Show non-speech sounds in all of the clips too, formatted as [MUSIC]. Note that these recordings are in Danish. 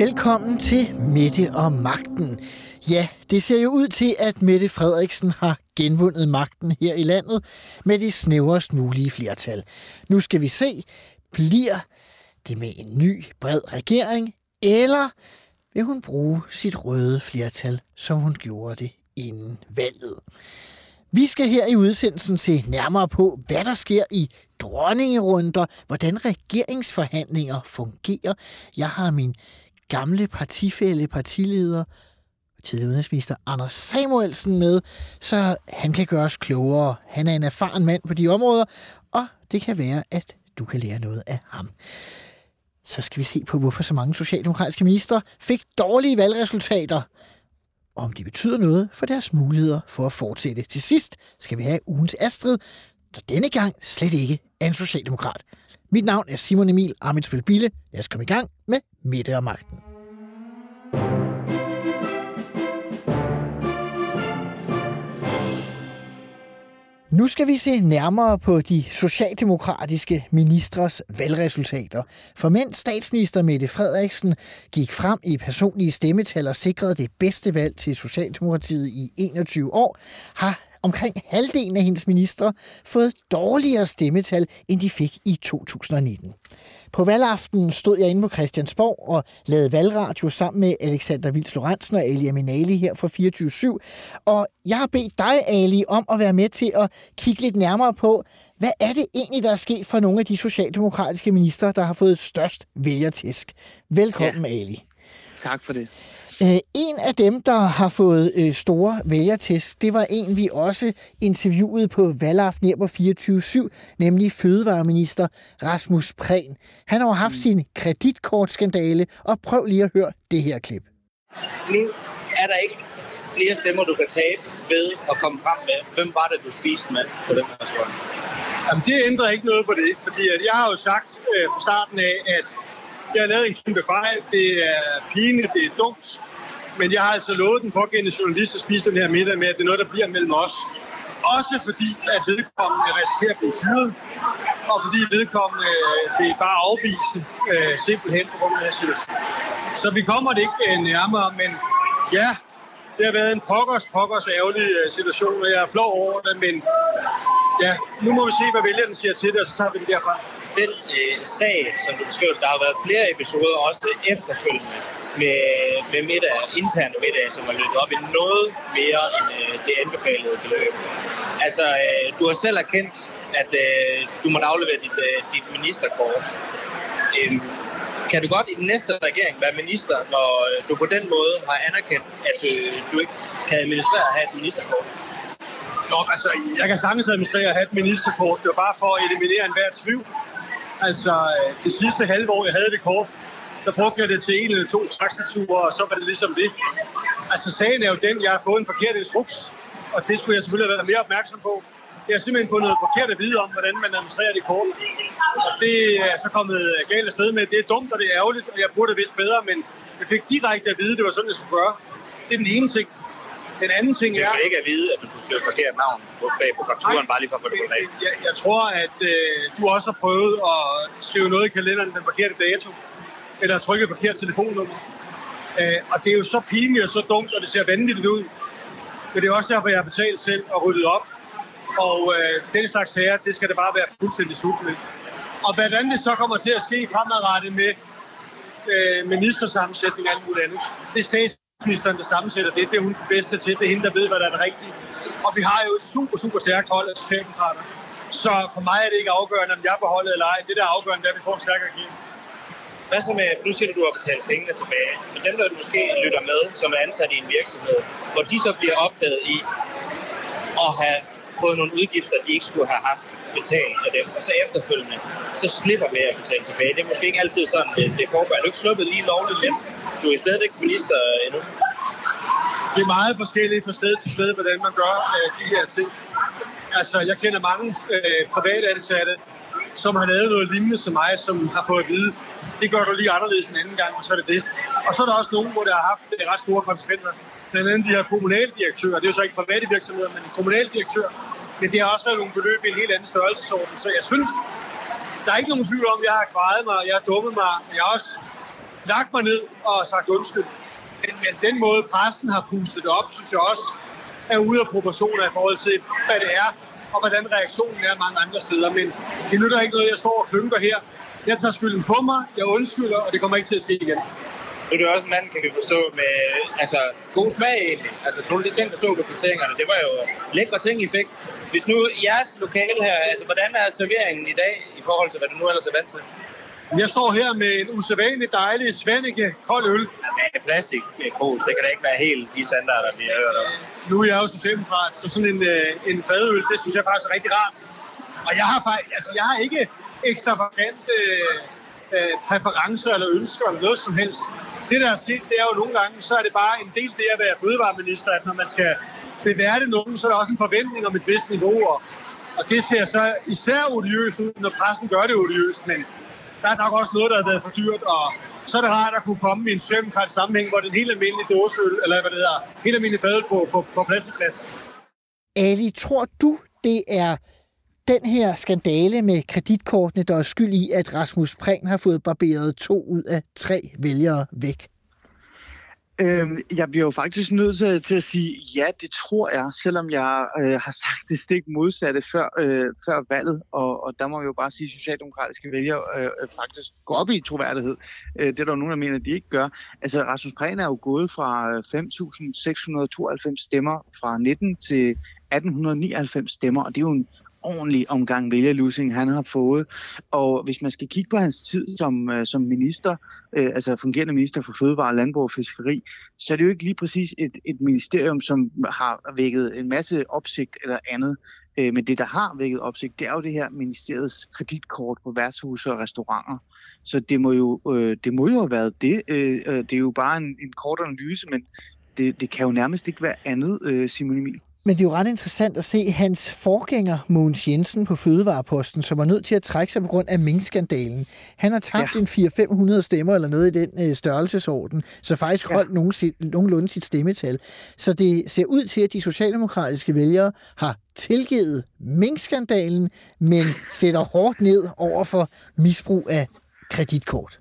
Velkommen til Mette og Magten. Ja, det ser jo ud til, at Mette Frederiksen har genvundet magten her i landet med det snævrest mulige flertal. Nu skal vi se, bliver det med en ny, bred regering, eller vil hun bruge sit røde flertal, som hun gjorde det inden valget. Vi skal her i udsendelsen se nærmere på, hvad der sker i dronningerunder, hvordan regeringsforhandlinger fungerer. Jeg har min gamle partifælle, partileder, tidligere udenrigsminister Anders Samuelsen med, så han kan gøre os klogere. Han er en erfaren mand på de områder, og det kan være, at du kan lære noget af ham. Så skal vi se på, hvorfor så mange socialdemokratiske ministre fik dårlige valgresultater og om det betyder noget for deres muligheder for at fortsætte. Til sidst skal vi have ugens Astrid, der denne gang slet ikke er en socialdemokrat. Mit navn er Simon Emil Amitsbøl Bille. Lad os komme i gang med Midte og Magten. Nu skal vi se nærmere på de socialdemokratiske ministres valgresultater. For mens statsminister Mette Frederiksen gik frem i personlige stemmetal og sikrede det bedste valg til Socialdemokratiet i 21 år, har omkring halvdelen af hendes ministre fået dårligere stemmetal, end de fik i 2019. På valgaften stod jeg inde på Christiansborg og lavede valgradio sammen med Alexander Vils Lorentzen og Ali Aminali her fra 24 Og jeg har bedt dig, Ali, om at være med til at kigge lidt nærmere på, hvad er det egentlig, der er sket for nogle af de socialdemokratiske ministre, der har fået størst vælgertisk. Velkommen, ja. Ali. Tak for det. Øh, en af dem, der har fået øh, store vælgertest, det var en, vi også interviewede på valgaften her på 24-7, nemlig fødevareminister Rasmus Prehn. Han har haft mm. sin kreditkortskandale, og prøv lige at høre det her klip. Nu er der ikke flere stemmer, du kan tabe ved at komme frem med. Hvem var det, du spiste med på den her? Jamen, det ændrer ikke noget på det, fordi at jeg har jo sagt øh, fra starten af, at jeg har lavet en kæmpe fejl. Det er pine, det er dumt. Men jeg har altså lovet den pågældende journalist at spise den her middag med, at det er noget, der bliver mellem os. Også fordi, at vedkommende risikerer at blive fyret, og fordi vedkommende øh, vil bare afvise øh, simpelthen på grund af den situation. Så vi kommer det ikke øh, nærmere, men ja, det har været en pokkers, pokkers ærgerlig øh, situation, og jeg er flov over det, men ja, nu må vi se, hvad vælgerne siger til det, og så tager vi det derfra. Den øh, sag, som du beskrev, der har været flere episoder, også efterfølgende, med, med middag, interne middag, som har løbet op i noget mere end øh, det anbefalede beløb. Altså, øh, du har selv erkendt, at øh, du må aflevere dit, øh, dit ministerkort. Øh, kan du godt i den næste regering være minister, når øh, du på den måde har anerkendt, at øh, du ikke kan administrere at have et ministerkort? Nå, altså, jeg kan sagtens administrere at have et ministerkort. Det var bare for at eliminere enhver tvivl. Altså, øh, det sidste halve år, jeg havde det kort, der brugte jeg det til en eller to taxaturer, og så var det ligesom det. Altså sagen er jo den, jeg har fået en forkert instruks, og det skulle jeg selvfølgelig have været mere opmærksom på. Jeg har simpelthen fået noget forkert at vide om, hvordan man administrerer det kort. Og det er så kommet øh, galt af sted med. Det er dumt, og det er ærgerligt, og jeg burde have vidst bedre, men jeg fik direkte at vide, at det var sådan, jeg skulle gøre. Det er den ene ting. Den anden ting er... Jeg ikke at vide, at du skulle skrive forkert navn bag på fakturen, bare lige for at få det på jeg, jeg tror, at øh, du også har prøvet at skrive noget i kalenderen den forkerte dato eller har trykket forkert telefonnummer. Øh, og det er jo så pinligt og så dumt, og det ser vanvittigt ud. Men det er også derfor, jeg har betalt selv og ryddet op. Og øh, den slags sager, det skal det bare være fuldstændig slut med. Og hvordan det så kommer til at ske fremadrettet med øh, ministersammensætning og alt muligt andet, det er statsministeren, der sammensætter det. Det er hun den bedste til. Det er hende, der ved, hvad der er det rigtige. Og vi har jo et super, super stærkt hold af socialdemokrater. Så for mig er det ikke afgørende, om jeg er beholdet eller ej. Det, der er afgørende, det er, at vi får en stærkere regering. Hvad så med, nu siger du, du har betalt pengene tilbage, men dem, der måske lytter med, som er ansat i en virksomhed, hvor de så bliver opdaget i at have fået nogle udgifter, de ikke skulle have haft betalt af dem, og så efterfølgende, så slipper med at betale tilbage. Det er måske ikke altid sådan, øh, det foregår. Er du ikke sluppet lige lovligt lidt? Du er stadigvæk minister øh, endnu. Det er meget forskelligt fra sted til sted, hvordan man gør øh, de her ting. Altså, jeg kender mange øh, private ansatte, som har lavet noget lignende som mig, som har fået at vide, det gør du lige anderledes en anden gang, og så er det det. Og så er der også nogen, hvor det har haft øh, ret store konsekvenser. Blandt andet de her kommunaldirektører, det er jo så ikke private virksomheder, men kommunaldirektører. Men det har også været nogle beløb i en helt anden størrelsesorden. Så jeg synes, der er ikke nogen tvivl om, at jeg har kvaret mig, jeg har dummet mig. Jeg har også lagt mig ned og sagt undskyld. Men, men den måde, pressen har pustet det op, synes jeg også er ude af proportioner i forhold til, hvad det er, og hvordan reaktionen er mange andre steder. Men det nytter ikke noget, jeg står og klynker her. Jeg tager skylden på mig, jeg undskylder, og det kommer ikke til at ske igen. Nu er det også en mand, kan vi forstå, med altså, god smag egentlig. Altså, nogle af de ting, der stod på kvitteringerne, det var jo lækre ting, I fik. Hvis nu jeres lokale her, altså, hvordan er serveringen i dag i forhold til, hvad du nu ellers er vant til? Jeg står her med en usædvanlig dejlig Svanike kold øl. Med plastik krus, det kan da ikke være helt de standarder, vi har hørt om. Nu er jeg jo socialdemokrat, så sådan en, øh, en fadøl, det synes jeg faktisk er rigtig rart. Og jeg har faktisk, altså jeg har ikke ekstravagant øh, øh, præferencer eller ønsker eller noget som helst. Det der er sket, det er jo nogle gange, så er det bare en del det at være fødevareminister, at når man skal beværte nogen, så er der også en forventning om et vist niveau. Og, og det ser så især odiøst ud, når pressen gør det odiøst, men der er nok også noget, der har været for dyrt, og så er det rart at kunne komme i en socialdemokratisk sammenhæng, hvor den helt almindelige dåseøl, eller hvad det hedder, helt almindelige fadøl på, på, på plads. Ali, tror du, det er den her skandale med kreditkortene, der er skyld i, at Rasmus Prehn har fået barberet to ud af tre vælgere væk? Øhm, jeg bliver jo faktisk nødt til, til at sige, ja, det tror jeg, selvom jeg øh, har sagt det stik modsatte før, øh, før valget, og, og der må vi jo bare sige, at socialdemokratiske vælgere øh, øh faktisk går op i troværdighed. Øh, det er der nogen, der mener, at de ikke gør. Altså, Rasmus Prehn er jo gået fra øh, 5.692 stemmer fra 19 til 1899 stemmer, og det er jo en ordentlig omgang vælgerlusing, han har fået. Og hvis man skal kigge på hans tid som, øh, som minister, øh, altså fungerende minister for Fødevare, Landbrug og Fiskeri, så er det jo ikke lige præcis et, et ministerium, som har vækket en masse opsigt eller andet. Øh, men det, der har vækket opsigt, det er jo det her ministeriets kreditkort på værtshuse og restauranter. Så det må jo, øh, det må jo have været det. Øh, øh det er jo bare en, en kort analyse, men det, det kan jo nærmest ikke være andet, øh, Simon Emil. Men det er jo ret interessant at se hans forgænger, Mogens Jensen, på Fødevareposten, som var nødt til at trække sig på grund af minkskandalen. Han har tabt ja. en 400-500 stemmer eller noget i den øh, størrelsesorden, så faktisk ja. holdt nogen, nogenlunde sit stemmetal. Så det ser ud til, at de socialdemokratiske vælgere har tilgivet minkskandalen, men sætter hårdt ned over for misbrug af kreditkort.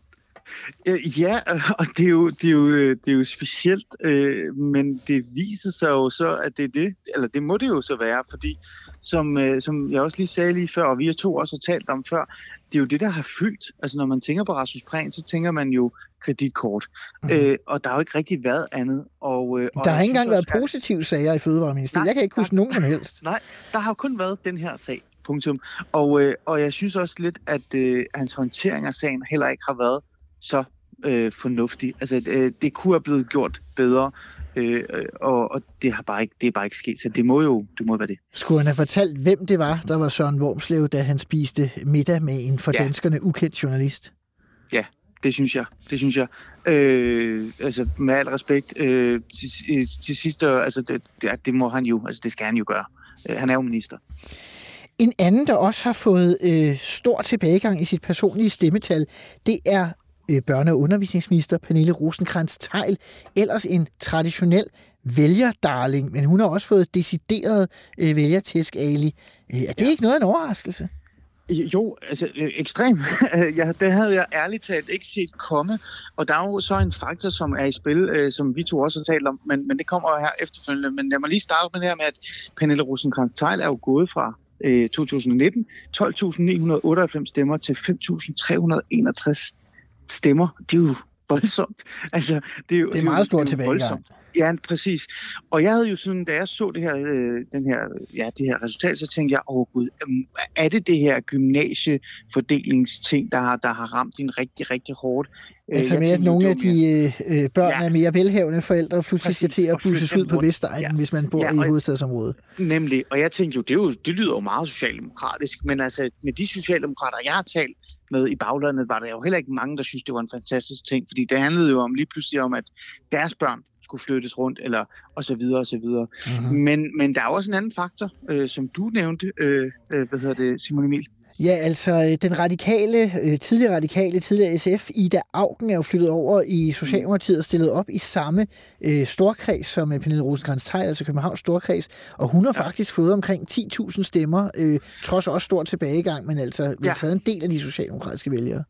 Ja, [LAUGHS] og det er jo, det er jo, øh, det er jo specielt, øh, men det viser sig jo så, at det er det, eller det må det jo så være, fordi som, øh, som jeg også lige sagde lige før, og vi to også har talt om før, det er jo det, der har fyldt. Altså når man tænker på Rasmus Prehn, så tænker man jo kreditkort. Mm-hmm. Øh, og der har jo ikke rigtig været andet. Og, øh, og der har ikke engang været at... positive sager i Fødevareministeriet. Jeg kan ikke huske nogen som helst. [LAUGHS] Nej, der har jo kun været den her sag. Punktum. Og, øh, og jeg synes også lidt, at øh, hans håndtering af sagen heller ikke har været så øh, fornuftig. Altså, øh, det kunne have blevet gjort bedre, øh, og, og det, har bare ikke, det er bare ikke sket, så det må jo det må være det. Skulle han have fortalt, hvem det var, der var Søren Wormslev, da han spiste middag med en for ja. danskerne ukendt journalist? Ja, det synes jeg. Det synes jeg. Øh, altså, med al respekt, øh, til, til sidst, altså, det, det, det må han jo, altså, det skal han jo gøre. Øh, han er jo minister. En anden, der også har fået øh, stor tilbagegang i sit personlige stemmetal, det er øh, børne- og undervisningsminister Pernille rosenkrantz teil ellers en traditionel vælgerdarling, men hun har også fået decideret øh, vælgertæsk, Ali. Øh, er det ja. ikke noget af en overraskelse? Jo, altså øh, ekstremt. [LAUGHS] ja, det havde jeg ærligt talt ikke set komme. Og der er jo så en faktor, som er i spil, øh, som vi to også har talt om, men, men det kommer her efterfølgende. Men lad mig lige starte med det her med, at Pernille rosenkrantz teil er jo gået fra øh, 2019 12.998 stemmer til 5.361 stemmer. Det er jo voldsomt. [LAUGHS] Altså, det er, jo, det er meget stort tilbagegang. Ja, præcis. Og jeg havde jo sådan, da jeg så det her, øh, den her, ja, det her resultat, så tænkte jeg, åh gud, øhm, er det det her gymnasiefordelingsting, der har, der har ramt en rigtig, rigtig hårdt? Øh, altså med, at nogle af de øh, øh, børn ja, er mere velhavende forældre pludselig skal til at busses ud på Vestegnen, ja, hvis man bor ja, i hovedstadsområdet. Nemlig, og jeg tænkte jo, det, er jo, det lyder jo meget socialdemokratisk, men altså med de socialdemokrater, jeg har talt med i baglandet, var der jo heller ikke mange, der synes, det var en fantastisk ting, fordi det handlede jo om lige pludselig om, at deres børn skulle flyttes rundt, eller og så videre og så videre. Mm-hmm. Men, men der er også en anden faktor, øh, som du nævnte, øh, øh, hvad hedder det, Simon Emil? Ja, altså øh, den radikale, øh, tidligere radikale, tidligere SF, Ida Augen er jo flyttet over i Socialdemokratiet og stillet op i samme øh, storkreds som øh, Pernille rosenkrantz teil altså Københavns Storkreds, og hun har ja. faktisk fået omkring 10.000 stemmer, øh, trods også stor tilbagegang, men altså vi har ja. taget en del af de socialdemokratiske vælgere.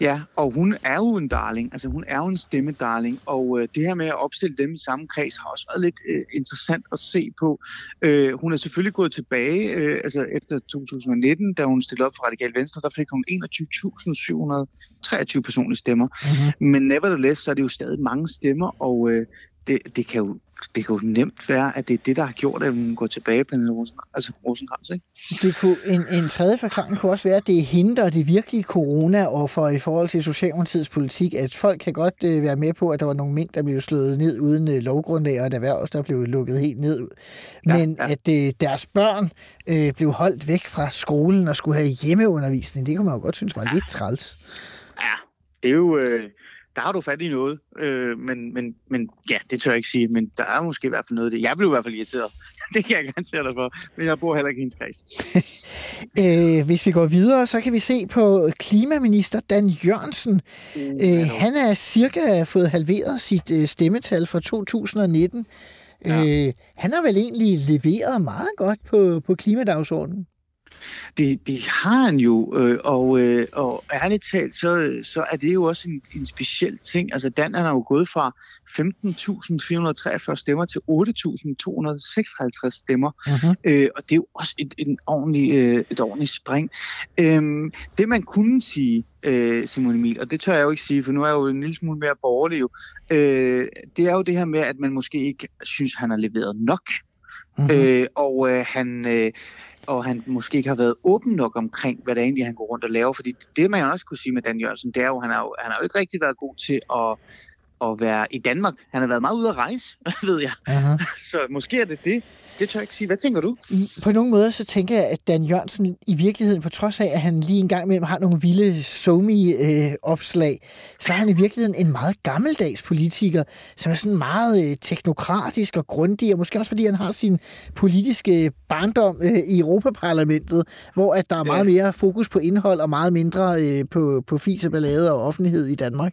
Ja, og hun er jo en darling, altså hun er jo en stemmedarling, og øh, det her med at opstille dem i samme kreds har også været lidt øh, interessant at se på. Øh, hun er selvfølgelig gået tilbage, øh, altså efter 2019, da hun stillede op for Radikal Venstre, der fik hun 21.723 personlige stemmer. Mm-hmm. Men nevertheless, så er det jo stadig mange stemmer, og øh, det, det kan jo det kan jo nemt være, at det er det, der har gjort, at hun går tilbage på Rosenkrantz, altså Rosenkrantz, ikke? Det kunne, en, en tredje forklaring kunne også være, at det er hende, der er det virkelige corona-offer i forhold til Socialdemokratiets politik, at folk kan godt øh, være med på, at der var nogle mænd, der blev slået ned uden øh, lovgrundlag, og et erhverv, der blev lukket helt ned. Men ja, ja. at øh, deres børn øh, blev holdt væk fra skolen og skulle have hjemmeundervisning, det kunne man jo godt synes var ja. lidt træls. Ja, det er jo... Øh der har du fat i noget. Øh, men, men, men ja, det tør jeg ikke sige, men der er måske i hvert fald noget af det. Jeg blev i hvert fald irriteret. [LAUGHS] det kan jeg garantere dig for, men jeg bor heller ikke i hendes kreds. [LAUGHS] øh, hvis vi går videre, så kan vi se på klimaminister Dan Jørgensen. Uh, øh, han er cirka fået halveret sit øh, stemmetal fra 2019. Ja. Øh, han har vel egentlig leveret meget godt på, på klimadagsordenen? Det, det har han jo, øh, og, øh, og ærligt talt, så, så er det jo også en, en speciel ting. Altså Dan han er jo gået fra 15.443 stemmer til 8.256 stemmer, uh-huh. øh, og det er jo også et, en ordentlig, øh, et ordentligt spring. Øh, det man kunne sige, øh, Simon Emil, og det tør jeg jo ikke sige, for nu er jeg jo en lille smule mere borgerlig jo, øh, det er jo det her med, at man måske ikke synes, han har leveret nok. Mm-hmm. Øh, og øh, han, øh, og han måske ikke har været åben nok omkring, hvad det egentlig han går rundt og laver. Fordi det, man også kunne sige med Dan Jørgensen, det er jo, han har jo, han har jo ikke rigtig været god til at, at være i Danmark. Han har været meget ude at rejse, [LAUGHS] ved jeg. Uh-huh. [LAUGHS] Så måske er det det, det tør jeg ikke sige. Hvad tænker du? På nogle måder så tænker jeg, at Dan Jørgensen i virkeligheden, på trods af, at han lige en gang imellem har nogle vilde somi-opslag, så er han i virkeligheden en meget gammeldags politiker, som er sådan meget øh, teknokratisk og grundig, og måske også fordi han har sin politiske barndom øh, i Europaparlamentet, hvor at der er meget mere fokus på indhold og meget mindre øh, på, på fis og ballade og offentlighed i Danmark.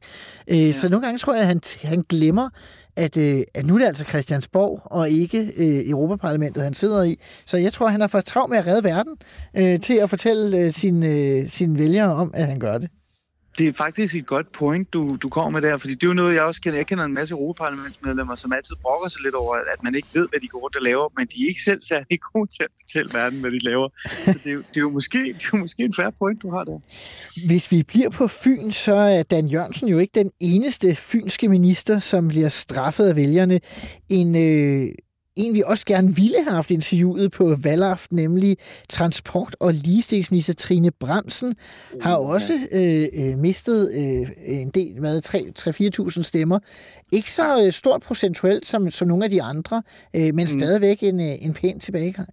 Så nogle gange tror jeg, at han, han glemmer, at, øh, at nu er det altså Christiansborg og ikke øh, Europaparlamentet, han sidder i. Så jeg tror, han er for travlt med at redde verden øh, til at fortælle øh, sine, øh, sine vælgere om, at han gør det det er faktisk et godt point, du, du kommer med der, fordi det er jo noget, jeg også kender. Jeg kender en masse europaparlamentsmedlemmer, som altid brokker sig lidt over, at man ikke ved, hvad de går rundt og laver, men de er ikke selv særlig [LAUGHS] gode til at fortælle verden, hvad de laver. Så det er, jo, det er, jo, måske, det er jo måske en færre point, du har der. Hvis vi bliver på Fyn, så er Dan Jørgensen jo ikke den eneste fynske minister, som bliver straffet af vælgerne. En, øh, en, vi også gerne ville have haft interviewet på valgaften, nemlig transport- og ligestillingsminister Trine Bremsen, har uh, også øh, øh, mistet øh, en del, hvad, 3-4.000 stemmer. Ikke så øh, stort procentuelt som, som nogle af de andre, øh, men mm. stadigvæk en, øh, en pæn tilbagegang.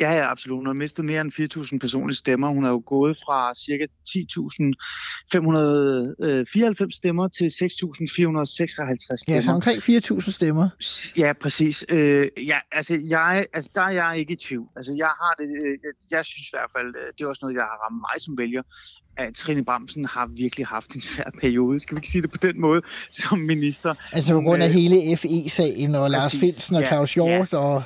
Ja, ja, absolut. Hun har mistet mere end 4.000 personlige stemmer. Hun er jo gået fra ca. 10.594 stemmer til 6.456 stemmer. Ja, så omkring 4.000 stemmer. Ja, præcis. Øh, ja, altså, jeg, altså, der er jeg ikke i tvivl. Altså, jeg har det, øh, jeg, synes i hvert fald, øh, det er også noget, jeg har ramt mig som vælger, at Trine Bramsen har virkelig haft en svær periode, skal vi ikke sige det på den måde, som minister. Altså på grund af hele FE-sagen og præcis, Lars Finsen og ja, Claus Hjort ja. og...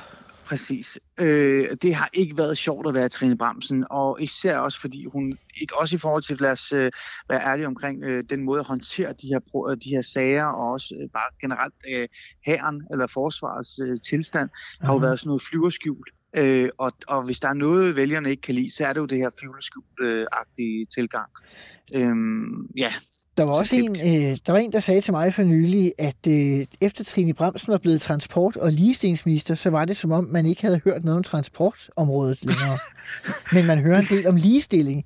Præcis. Øh, det har ikke været sjovt at være Trine Bramsen, og især også fordi hun, ikke også i forhold til, lad os øh, være ærlige omkring øh, den måde at håndtere de her, øh, de her sager, og også øh, bare generelt øh, hæren eller forsvarets øh, tilstand, uh-huh. har jo været sådan noget flyverskjult. Øh, og, og hvis der er noget, vælgerne ikke kan lide, så er det jo det her flyverskjult-agtige tilgang. Øh, ja, der var også en, øh, der var en, der sagde til mig for nylig, at øh, efter Trine Bremsen var blevet transport- og ligestillingsminister, så var det som om, man ikke havde hørt noget om transportområdet længere. [LAUGHS] Men man hører en del om ligestilling,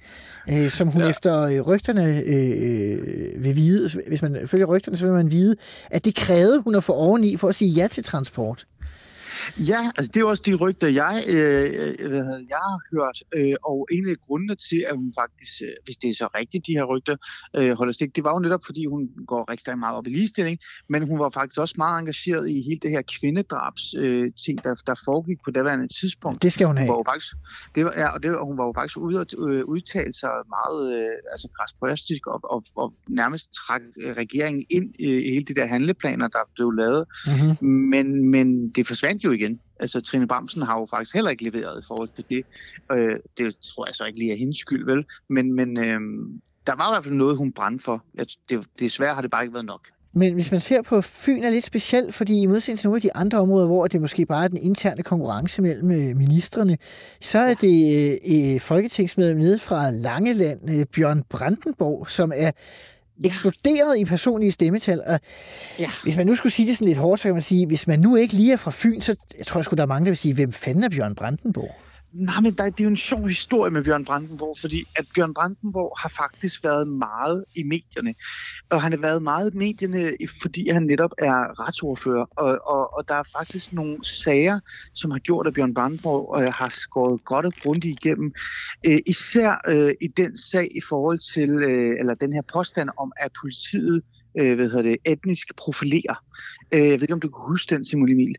øh, som hun ja. efter øh, rygterne øh, vil vide. Hvis man følger rygterne, så vil man vide, at det krævede hun at få oveni for at sige ja til transport. Ja, altså det er også de rygter, jeg, øh, øh jeg har hørt, øh, og en af grundene til, at hun faktisk, øh, hvis det er så rigtigt, de her rygter øh, holder stik, det var jo netop, fordi hun går rigtig meget op i ligestilling, men hun var faktisk også meget engageret i hele det her kvindedrabs øh, ting, der, der foregik på daværende tidspunkt. Det skal hun have. Hun var jo faktisk, det var, ja, og, det, og hun var jo faktisk ude og øh, udtale sig meget øh, altså krasprøstisk og, og, og nærmest træk øh, regeringen ind i hele de der handleplaner, der blev lavet. Mm-hmm. Men, men det forsvandt jo igen. Altså, Trine Bramsen har jo faktisk heller ikke leveret i forhold til det. Øh, det tror jeg så ikke lige er hendes skyld, vel? Men, men, øh, der var i hvert fald noget, hun brændte for. Jeg, det, desværre har det bare ikke været nok. Men hvis man ser på Fyn er lidt specielt, fordi i modsætning til nogle af de andre områder, hvor det måske bare er den interne konkurrence mellem øh, ministerne, så er det øh, øh, folketingsmedlem nede fra Langeland, øh, Bjørn Brandenborg, som er eksploderet i personlige stemmetal. Og ja. Hvis man nu skulle sige det sådan lidt hårdt, så kan man sige, hvis man nu ikke lige er fra Fyn, så jeg tror jeg sgu, der er mange, der vil sige, hvem fanden er Bjørn Brandenborg? Nej, men der, det er jo en sjov historie med Bjørn Brandenborg, fordi at Bjørn Brandenborg har faktisk været meget i medierne. Og han har været meget i medierne, fordi han netop er retsordfører. Og, og, og der er faktisk nogle sager, som har gjort, at Bjørn Brandenborg øh, har skåret godt og grundigt igennem. Øh, især øh, i den sag i forhold til, øh, eller den her påstand om, at politiet øh, hvad hedder det, etnisk profilerer. Øh, jeg ved ikke, om du kan huske den, Simon Emil.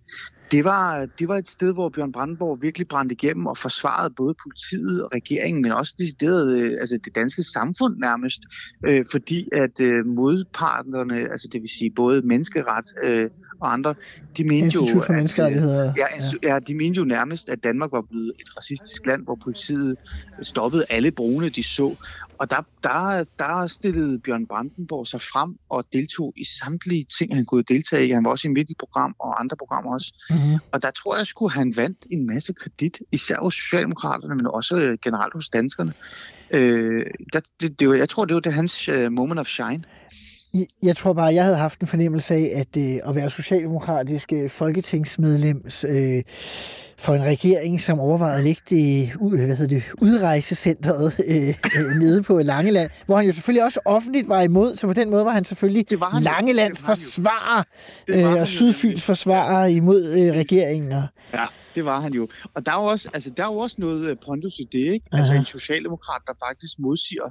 Det var, det var et sted, hvor Bjørn Brandenborg virkelig brændte igennem og forsvarede både politiet og regeringen, men også decideret, øh, altså det danske samfund nærmest, øh, fordi at øh, modpartnerne, altså det vil sige både menneskeret øh, og andre, de mente Institut jo... for Menneskerettigheder. ja, ja. ja, de mente jo nærmest, at Danmark var blevet et racistisk land, hvor politiet stoppede alle brune, de så. Og der, der, der stillede Bjørn Brandenborg sig frem og deltog i samtlige ting, han kunne deltage i. Han var også i mit program og andre programmer også. Mm-hmm. Og der tror jeg, skulle han vandt en masse kredit, især hos Socialdemokraterne, men også øh, generelt hos danskerne. Øh, der, det, det, jeg tror, det var det hans uh, moment of shine. Jeg tror bare, jeg havde haft en fornemmelse af, at øh, at være socialdemokratisk øh, folketingsmedlem øh, for en regering, som overvejede at lægge det, hvad hedder det udrejsecentret øh, øh, nede på Langeland, hvor han jo selvfølgelig også offentligt var imod, så på den måde var han selvfølgelig det var han Langelands det forsvarer øh, og Sydfyns forsvarer imod øh, regeringen. Ja, det var han jo. Og der er jo også, altså, der er jo også noget øh, pondus i det, ikke? Altså en socialdemokrat, der faktisk modsiger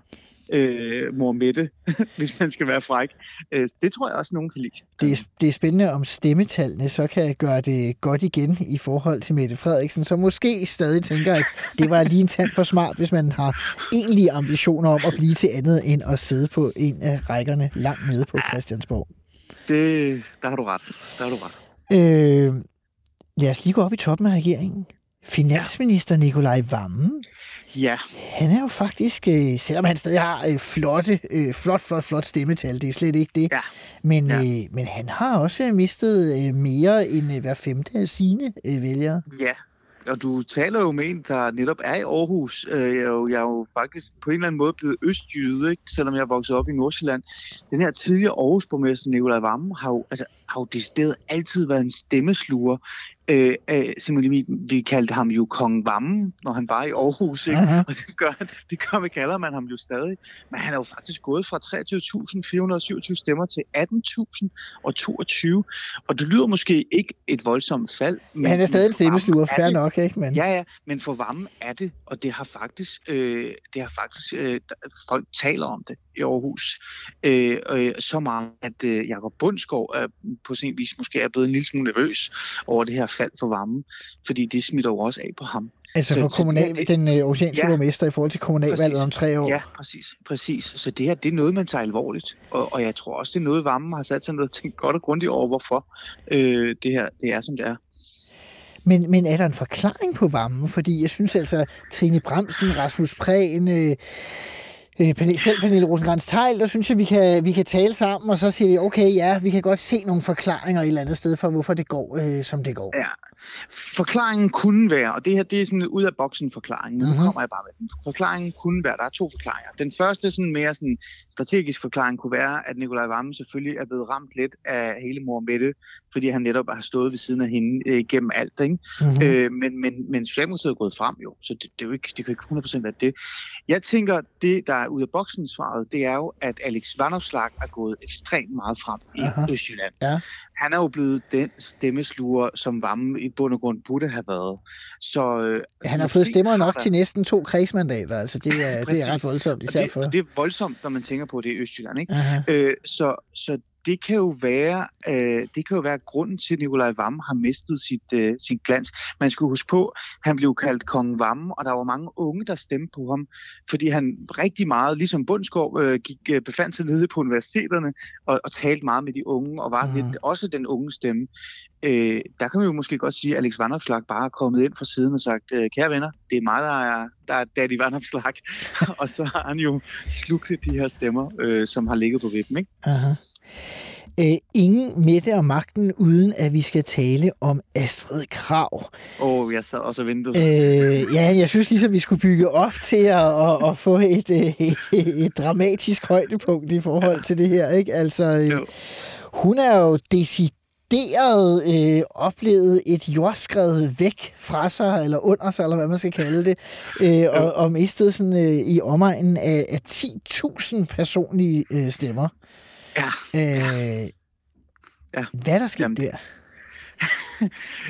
øh, mor Mette, [LAUGHS] hvis man skal være fræk. Øh, det tror jeg også, nogen kan lide. Det er, det er spændende, om stemmetallene så kan gøre det godt igen i forhold til Mette Frederiksen, som måske stadig tænker, at det var lige en tand for smart, hvis man har egentlige ambitioner om at blive til andet end at sidde på en af rækkerne langt nede på Christiansborg. Det, der har du ret. Der har du ret. Øh, lad os lige gå op i toppen af regeringen. Finansminister ja. Nikolaj Vammen Ja. Han er jo faktisk, øh, selvom han stadig har øh, flotte, øh, flot, flot, flot stemmetal, det er slet ikke det. Ja. Men, ja. Øh, men han har også mistet øh, mere end øh, hver femte af sine øh, vælgere. Ja, og du taler jo med en, der netop er i Aarhus. Jeg er jo, jeg er jo faktisk på en eller anden måde blevet østjyde, ikke? selvom jeg er vokset op i Nordsjælland. Den her tidligere Aarhus-borgmester, Nikolaj Vammen, har jo, altså, har jo decideret altid været en stemmesluger øh, Simon Emil, vi kaldte ham jo Kong Vammen, når han var i Aarhus, ikke? Uh-huh. og det gør, det gør vi kalder man ham jo stadig. Men han er jo faktisk gået fra 23.427 stemmer til 18.022, og det lyder måske ikke et voldsomt fald. Men han er stadig en stemmesluger, fair nok, ikke? Men... Ja, ja, men for Vammen er det, og det har faktisk, øh, det har faktisk øh, folk taler om det i Aarhus. Øh, øh, så meget, at øh, Jakob Bundsgaard er, på sin vis måske er blevet en lille smule nervøs over det her fald for varmen, fordi det smitter jo også af på ham. Altså for kommunal, det, den øh, oceanske ja, borgmester i forhold til kommunalvalget om tre år? Ja, præcis. præcis. Så det her, det er noget, man tager alvorligt. Og, og jeg tror også, det er noget, Vammen har sat sig ned og tænkt godt og grundigt over, hvorfor øh, det her det er, som det er. Men, men er der en forklaring på Vammen? Fordi jeg synes altså, Trine Bremsen, Rasmus Prehn, øh, øh, selv Pernille rosengrantz Tejl, der synes jeg, vi kan, vi kan tale sammen, og så siger vi, okay, ja, vi kan godt se nogle forklaringer et eller andet sted for, hvorfor det går, øh, som det går. Ja, Forklaringen kunne være, og det her det er sådan en ud af boksen forklaring, nu mm-hmm. kommer jeg bare med den. Forklaringen kunne være, der er to forklaringer. Den første sådan mere sådan strategisk forklaring kunne være, at Nikolaj Vammen selvfølgelig er blevet ramt lidt af hele mor Mette, fordi han netop har stået ved siden af hende øh, gennem alt. Ikke? Mm-hmm. Øh, men, men, men Socialdemokratiet er gået frem jo, så det, det, er jo ikke, det kan ikke 100% være det. Jeg tænker, det der er ud af boksen svaret, det er jo, at Alex Vandopslag er gået ekstremt meget frem i Aha. Østjylland. Ja han er jo blevet den stemmesluger, som Vamme i bund og grund burde have været. Så, øh, han har fået stemmer nok der... til næsten to kredsmandater, altså det er, det er ret voldsomt især det, for. det er voldsomt, når man tænker på det i Østjylland. Ikke? Øh, så, så det kan jo være, øh, det kan jo være grunden til, at Nikolaj Vammen har mistet sit, øh, sin glans. Man skulle huske på, han blev kaldt Kong Vammen, og der var mange unge, der stemte på ham, fordi han rigtig meget, ligesom Bundskov, øh, gik, øh, befandt sig nede på universiteterne og, og talte meget med de unge, og var mm. lidt også den unge stemme. Øh, der kan vi jo måske godt sige, at Alex Vandopslag bare er kommet ind fra siden og sagt, øh, kære venner, det er mig, der er, der er Daddy Vandopslag. [LAUGHS] og så har han jo slugt de her stemmer, øh, som har ligget på vippen. Ikke? Aha. Øh, ingen Mette og magten, uden at vi skal tale om Astrid Krav. Åh, oh, jeg sad også og ventede. Øh, ja, jeg synes ligesom, vi skulle bygge op til at, at, at få et, et, et, et dramatisk højdepunkt i forhold til det her. Ikke? Altså, øh, hun er jo decideret øh, oplevet et jordskred væk fra sig, eller under sig, eller hvad man skal kalde det, øh, og, og mistet sådan, øh, i omegnen af, af 10.000 personlige øh, stemmer. Ja. Øh, ja. Hvad er der sket Jamen, der? [LAUGHS]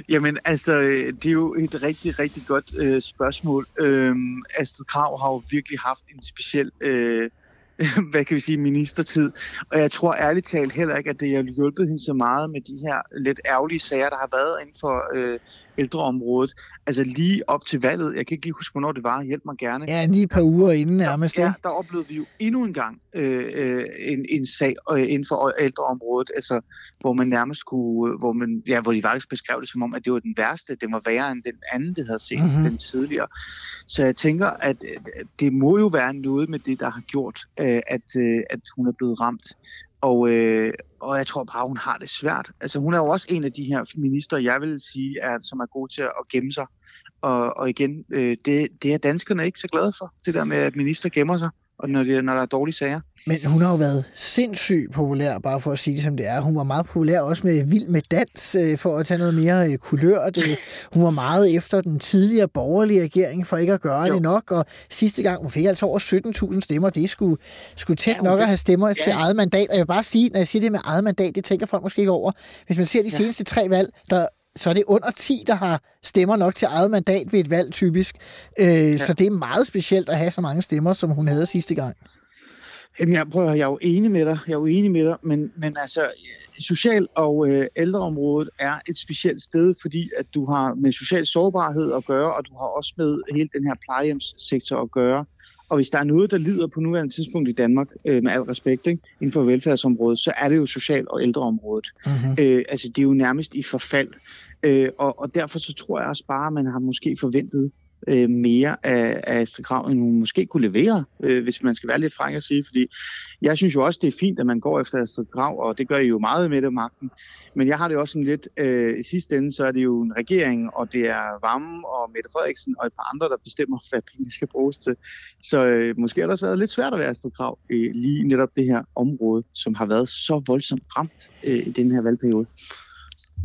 Jamen, altså, det er jo et rigtig, rigtig godt øh, spørgsmål. Øhm, Astrid Krav har jo virkelig haft en speciel, øh, [LAUGHS] hvad kan vi sige, ministertid. Og jeg tror ærligt talt heller ikke, at det har hjulpet hende så meget med de her lidt ærgerlige sager, der har været inden for øh, ældreområdet. Altså lige op til valget, jeg kan ikke lige huske, hvornår det var, hjælp mig gerne. Ja, lige et par uger inden nærmest. Der, ja, der oplevede vi jo endnu en gang øh, øh, en, en sag øh, inden for ældreområdet, altså, hvor man nærmest skulle, hvor, man, ja, hvor de faktisk beskrev det som om, at det var den værste, det var værre end den anden, det havde set mm-hmm. den tidligere. Så jeg tænker, at det må jo være noget med det, der har gjort, øh, at, øh, at hun er blevet ramt. Og, øh, og jeg tror bare, hun har det svært. Altså, hun er jo også en af de her minister, jeg vil sige, er, som er god til at gemme sig. Og, og igen, øh, det, det er danskerne ikke så glade for, det der med, at minister gemmer sig og når, det, når der er dårlige sager. Men hun har jo været sindssygt populær, bare for at sige det som det er. Hun var meget populær også med Vild med Dans, øh, for at tage noget mere øh, kulørt. Hun var meget efter den tidligere borgerlige regering, for ikke at gøre jo. det nok. Og sidste gang, hun fik altså over 17.000 stemmer. Det skulle, skulle tæt ja, nok at have stemmer ja. til eget mandat. Og jeg vil bare sige, når jeg siger det med eget mandat, det tænker folk måske ikke over. Hvis man ser de ja. seneste tre valg, der så er det under 10, der har stemmer nok til eget mandat ved et valg, typisk. Øh, ja. Så det er meget specielt at have så mange stemmer, som hun havde sidste gang. Jamen, jeg, prøver, jeg er jo enig med dig, jeg er jo enig med dig, men, men altså, social- og øh, ældreområdet er et specielt sted, fordi at du har med social sårbarhed at gøre, og du har også med hele den her plejehjemssektor at gøre. Og hvis der er noget, der lider på nuværende tidspunkt i Danmark, øh, med al respekt, ikke, inden for velfærdsområdet, så er det jo social- og ældreområdet. Mm-hmm. Øh, altså, det er jo nærmest i forfald. Øh, og, og derfor så tror jeg også bare, at man har måske forventet øh, mere af, af Astrid Krav, end hun måske kunne levere, øh, hvis man skal være lidt fræk at sige. Fordi jeg synes jo også, det er fint, at man går efter Astrid Krav, og det gør I jo meget med det magten. Men jeg har det også sådan lidt, øh, i sidste ende, så er det jo en regering, og det er Vammen og Mette Frederiksen og et par andre, der bestemmer, hvad pengene skal bruges til. Så øh, måske har det også været lidt svært at være Astrid Krav øh, lige netop det her område, som har været så voldsomt ramt øh, i den her valgperiode.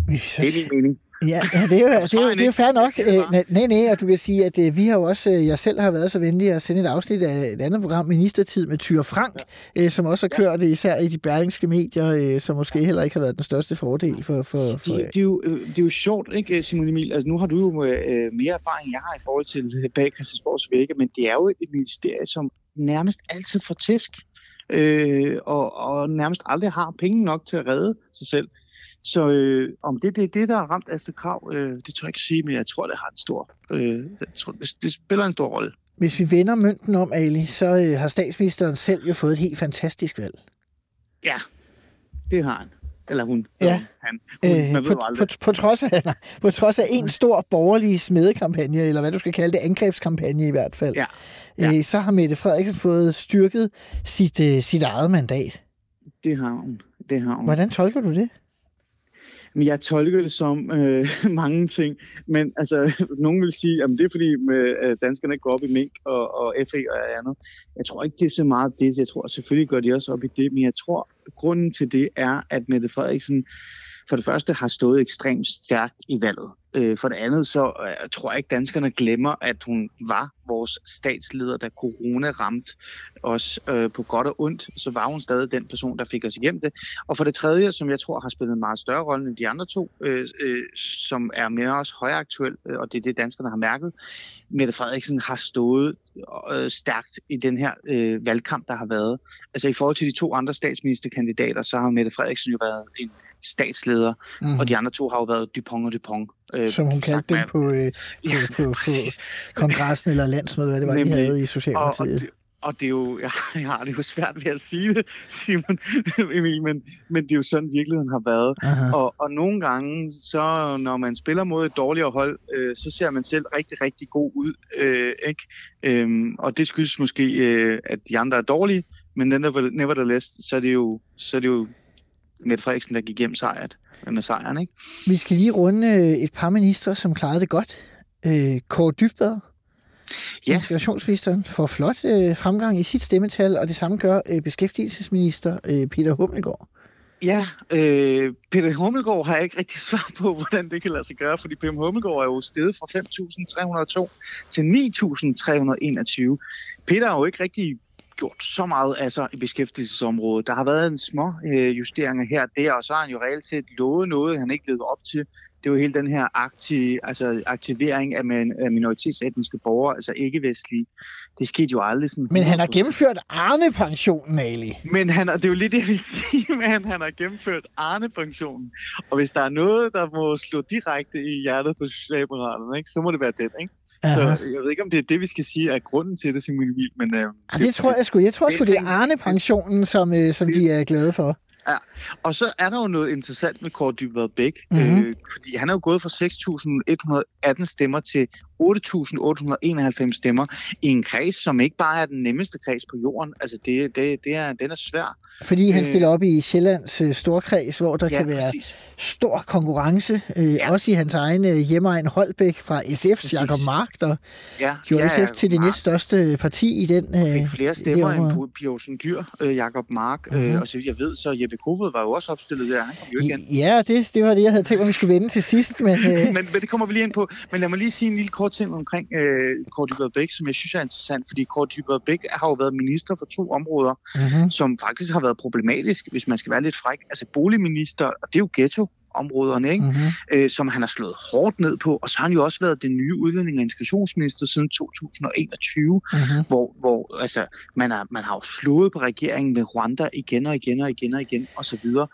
Det er min mening. Ja, ja det, er jo, det, er jo, det er jo fair nok. Øh, nej, nej, og du kan sige, at øh, vi har jo også, øh, jeg selv har været så venlig at sende et afsnit af et andet program, Ministertid med Tyre Frank, ja. som også har kørt især i de berlingske medier, som måske heller ikke har været den største fordel for... for, for det, det, er jo, det er jo sjovt, ikke, Simon Emil? Altså, nu har du jo mere erfaring, end jeg har i forhold til bag Christiansborgs vægge, men det er jo et ministerie, som nærmest altid får tæsk, øh, og, og nærmest aldrig har penge nok til at redde sig selv. Så øh, om det er det, det, der har ramt Astrid Krav, øh, det tror jeg ikke sige, men jeg tror, det har en stor, øh, jeg tror, det, det spiller en stor rolle. Hvis vi vender mønten om, Ali, så øh, har statsministeren selv jo fået et helt fantastisk valg. Ja, det har han. Eller hun. Ja. Han. Hun, øh, man på, på, på, trods af, nej, på trods af en stor borgerlig smedekampagne, eller hvad du skal kalde det, angrebskampagne i hvert fald, ja. Ja. Øh, så har Mette Frederiksen fået styrket sit, øh, sit eget mandat. Det har hun. Det har hun. Hvordan tolker du det? Men jeg tolker det som øh, [LAUGHS] mange ting. Men altså, [LAUGHS] nogen vil sige, at det er fordi med, at danskerne ikke går op i mink og, og FE og andet. Jeg tror ikke, det er så meget det. Jeg tror selvfølgelig gør de også op i det. Men jeg tror, grunden til det er, at Mette Frederiksen for det første har stået ekstremt stærkt i valget. Øh, for det andet, så øh, tror jeg ikke, danskerne glemmer, at hun var vores statsleder, da corona ramte os øh, på godt og ondt. Så var hun stadig den person, der fik os igennem det. Og for det tredje, som jeg tror har spillet en meget større rolle end de andre to, øh, øh, som er mere også højaktuel, øh, og det er det, danskerne har mærket, Mette Frederiksen har stået øh, stærkt i den her øh, valgkamp, der har været. Altså i forhold til de to andre statsministerkandidater, så har Mette Frederiksen jo været en statsleder, mm. og de andre to har jo været Dupont og Dupont. Øh, Som hun kaldte dem på, øh, på, [LAUGHS] ja, på, på kongressen eller landsmødet, hvad det var, Nemlig. de havde i Socialdemokratiet. Og, og det, og det er jo, [LAUGHS] jeg, jeg har det jo svært ved at sige det, Simon [LAUGHS] Emil, men, men det er jo sådan virkeligheden har været. Og, og nogle gange, så når man spiller mod et dårligere hold, øh, så ser man selv rigtig, rigtig god ud. Øh, ikke? Øhm, og det skyldes måske, øh, at de andre er dårlige, men nevertheless, så er det jo, så er det jo Mette Frederiksen, der gik hjem sejret med sejren. Ikke? Vi skal lige runde øh, et par ministre, som klarede det godt. Øh, Kåre Dybvad, ja. integrationsministeren, får flot øh, fremgang i sit stemmetal, og det samme gør øh, beskæftigelsesminister øh, Peter Hummelgaard. Ja, øh, Peter Hummelgaard har jeg ikke rigtig svar på, [LAUGHS] hvordan det kan lade sig gøre, fordi Peter Hummelgaard er jo steget fra 5.302 til 9.321. Peter er jo ikke rigtig gjort så meget altså, i beskæftigelsesområdet. Der har været en små øh, justeringer her og der, og så har han jo reelt set lovet noget, han ikke levede op til. Det er jo hele den her aktiv, altså aktivering af, min, af minoritetsetniske borgere, altså ikke-vestlige. Det skete jo aldrig sådan. Men han har gennemført Arne-pensionen, Ali. Men han, det er jo lidt det, jeg vil [LAUGHS] sige, men han har gennemført Arne-pensionen. Og hvis der er noget, der må slå direkte i hjertet på Socialdemokraterne, ikke, så må det være den, ikke? Aha. Så jeg ved ikke, om det er det, vi skal sige, er grunden til det, Simon Emil, men... Øh, det, det, tror jeg sgu. Jeg tror sgu, det er Arne-pensionen, som, øh, som det, de er glade for. Ja, og så er der jo noget interessant med Kåre Dybvad Bæk, mm-hmm. øh, fordi han er jo gået fra 6.118 stemmer til 8.891 stemmer i en kreds, som ikke bare er den nemmeste kreds på jorden. Altså, det, det, det er, den er svær. Fordi han øh, stiller op i Sjællands øh, storkreds, hvor der ja, kan være præcis. stor konkurrence. Øh, ja. Også i hans egen hjemmeegn Holbæk fra SF's Jakob Mark, der ja, gjorde ja, SF til det næststørste parti i den øh, fik flere stemmer end Pia Olsen Dyr, øh, Jakob Mark. Mm-hmm. Øh, og så jeg ved, så Jeppe Kofod var jo også opstillet der. Han kom jo igen. Ja, det, det var det, jeg havde tænkt, at vi skulle vende til sidst. Men, [LAUGHS] øh... men, men det kommer vi lige ind på. Men lad mig lige sige en lille kort ting omkring øh, Kåre Dybvad Bæk, som jeg synes er interessant, fordi Kåre Dybvad Bæk har jo været minister for to områder, mm-hmm. som faktisk har været problematisk, hvis man skal være lidt fræk. Altså boligminister, og det er jo ghetto, områderne, ikke? Mm-hmm. Øh, som han har slået hårdt ned på. Og så har han jo også været den nye udlænding- og integrationsminister siden 2021, mm-hmm. hvor, hvor altså, man, er, man har jo slået på regeringen med Rwanda igen og igen og igen og igen og så videre.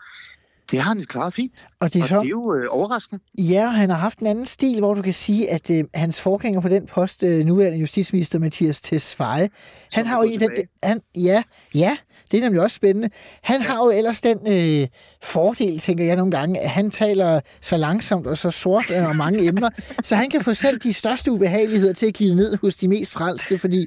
Det har han klaret fint. Og det er, så, og det er jo øh, overraskende. Ja, han har haft en anden stil, hvor du kan sige, at øh, hans forgænger på den post, øh, nuværende justitsminister Mathias Tesfaye, han har jo en den, han, ja, ja, det er nemlig også spændende. Han ja. har jo ellers den øh, fordel, tænker jeg nogle gange, at han taler så langsomt og så sort øh, om mange emner, så han kan få selv de største ubehageligheder til at glide ned hos de mest frelste, fordi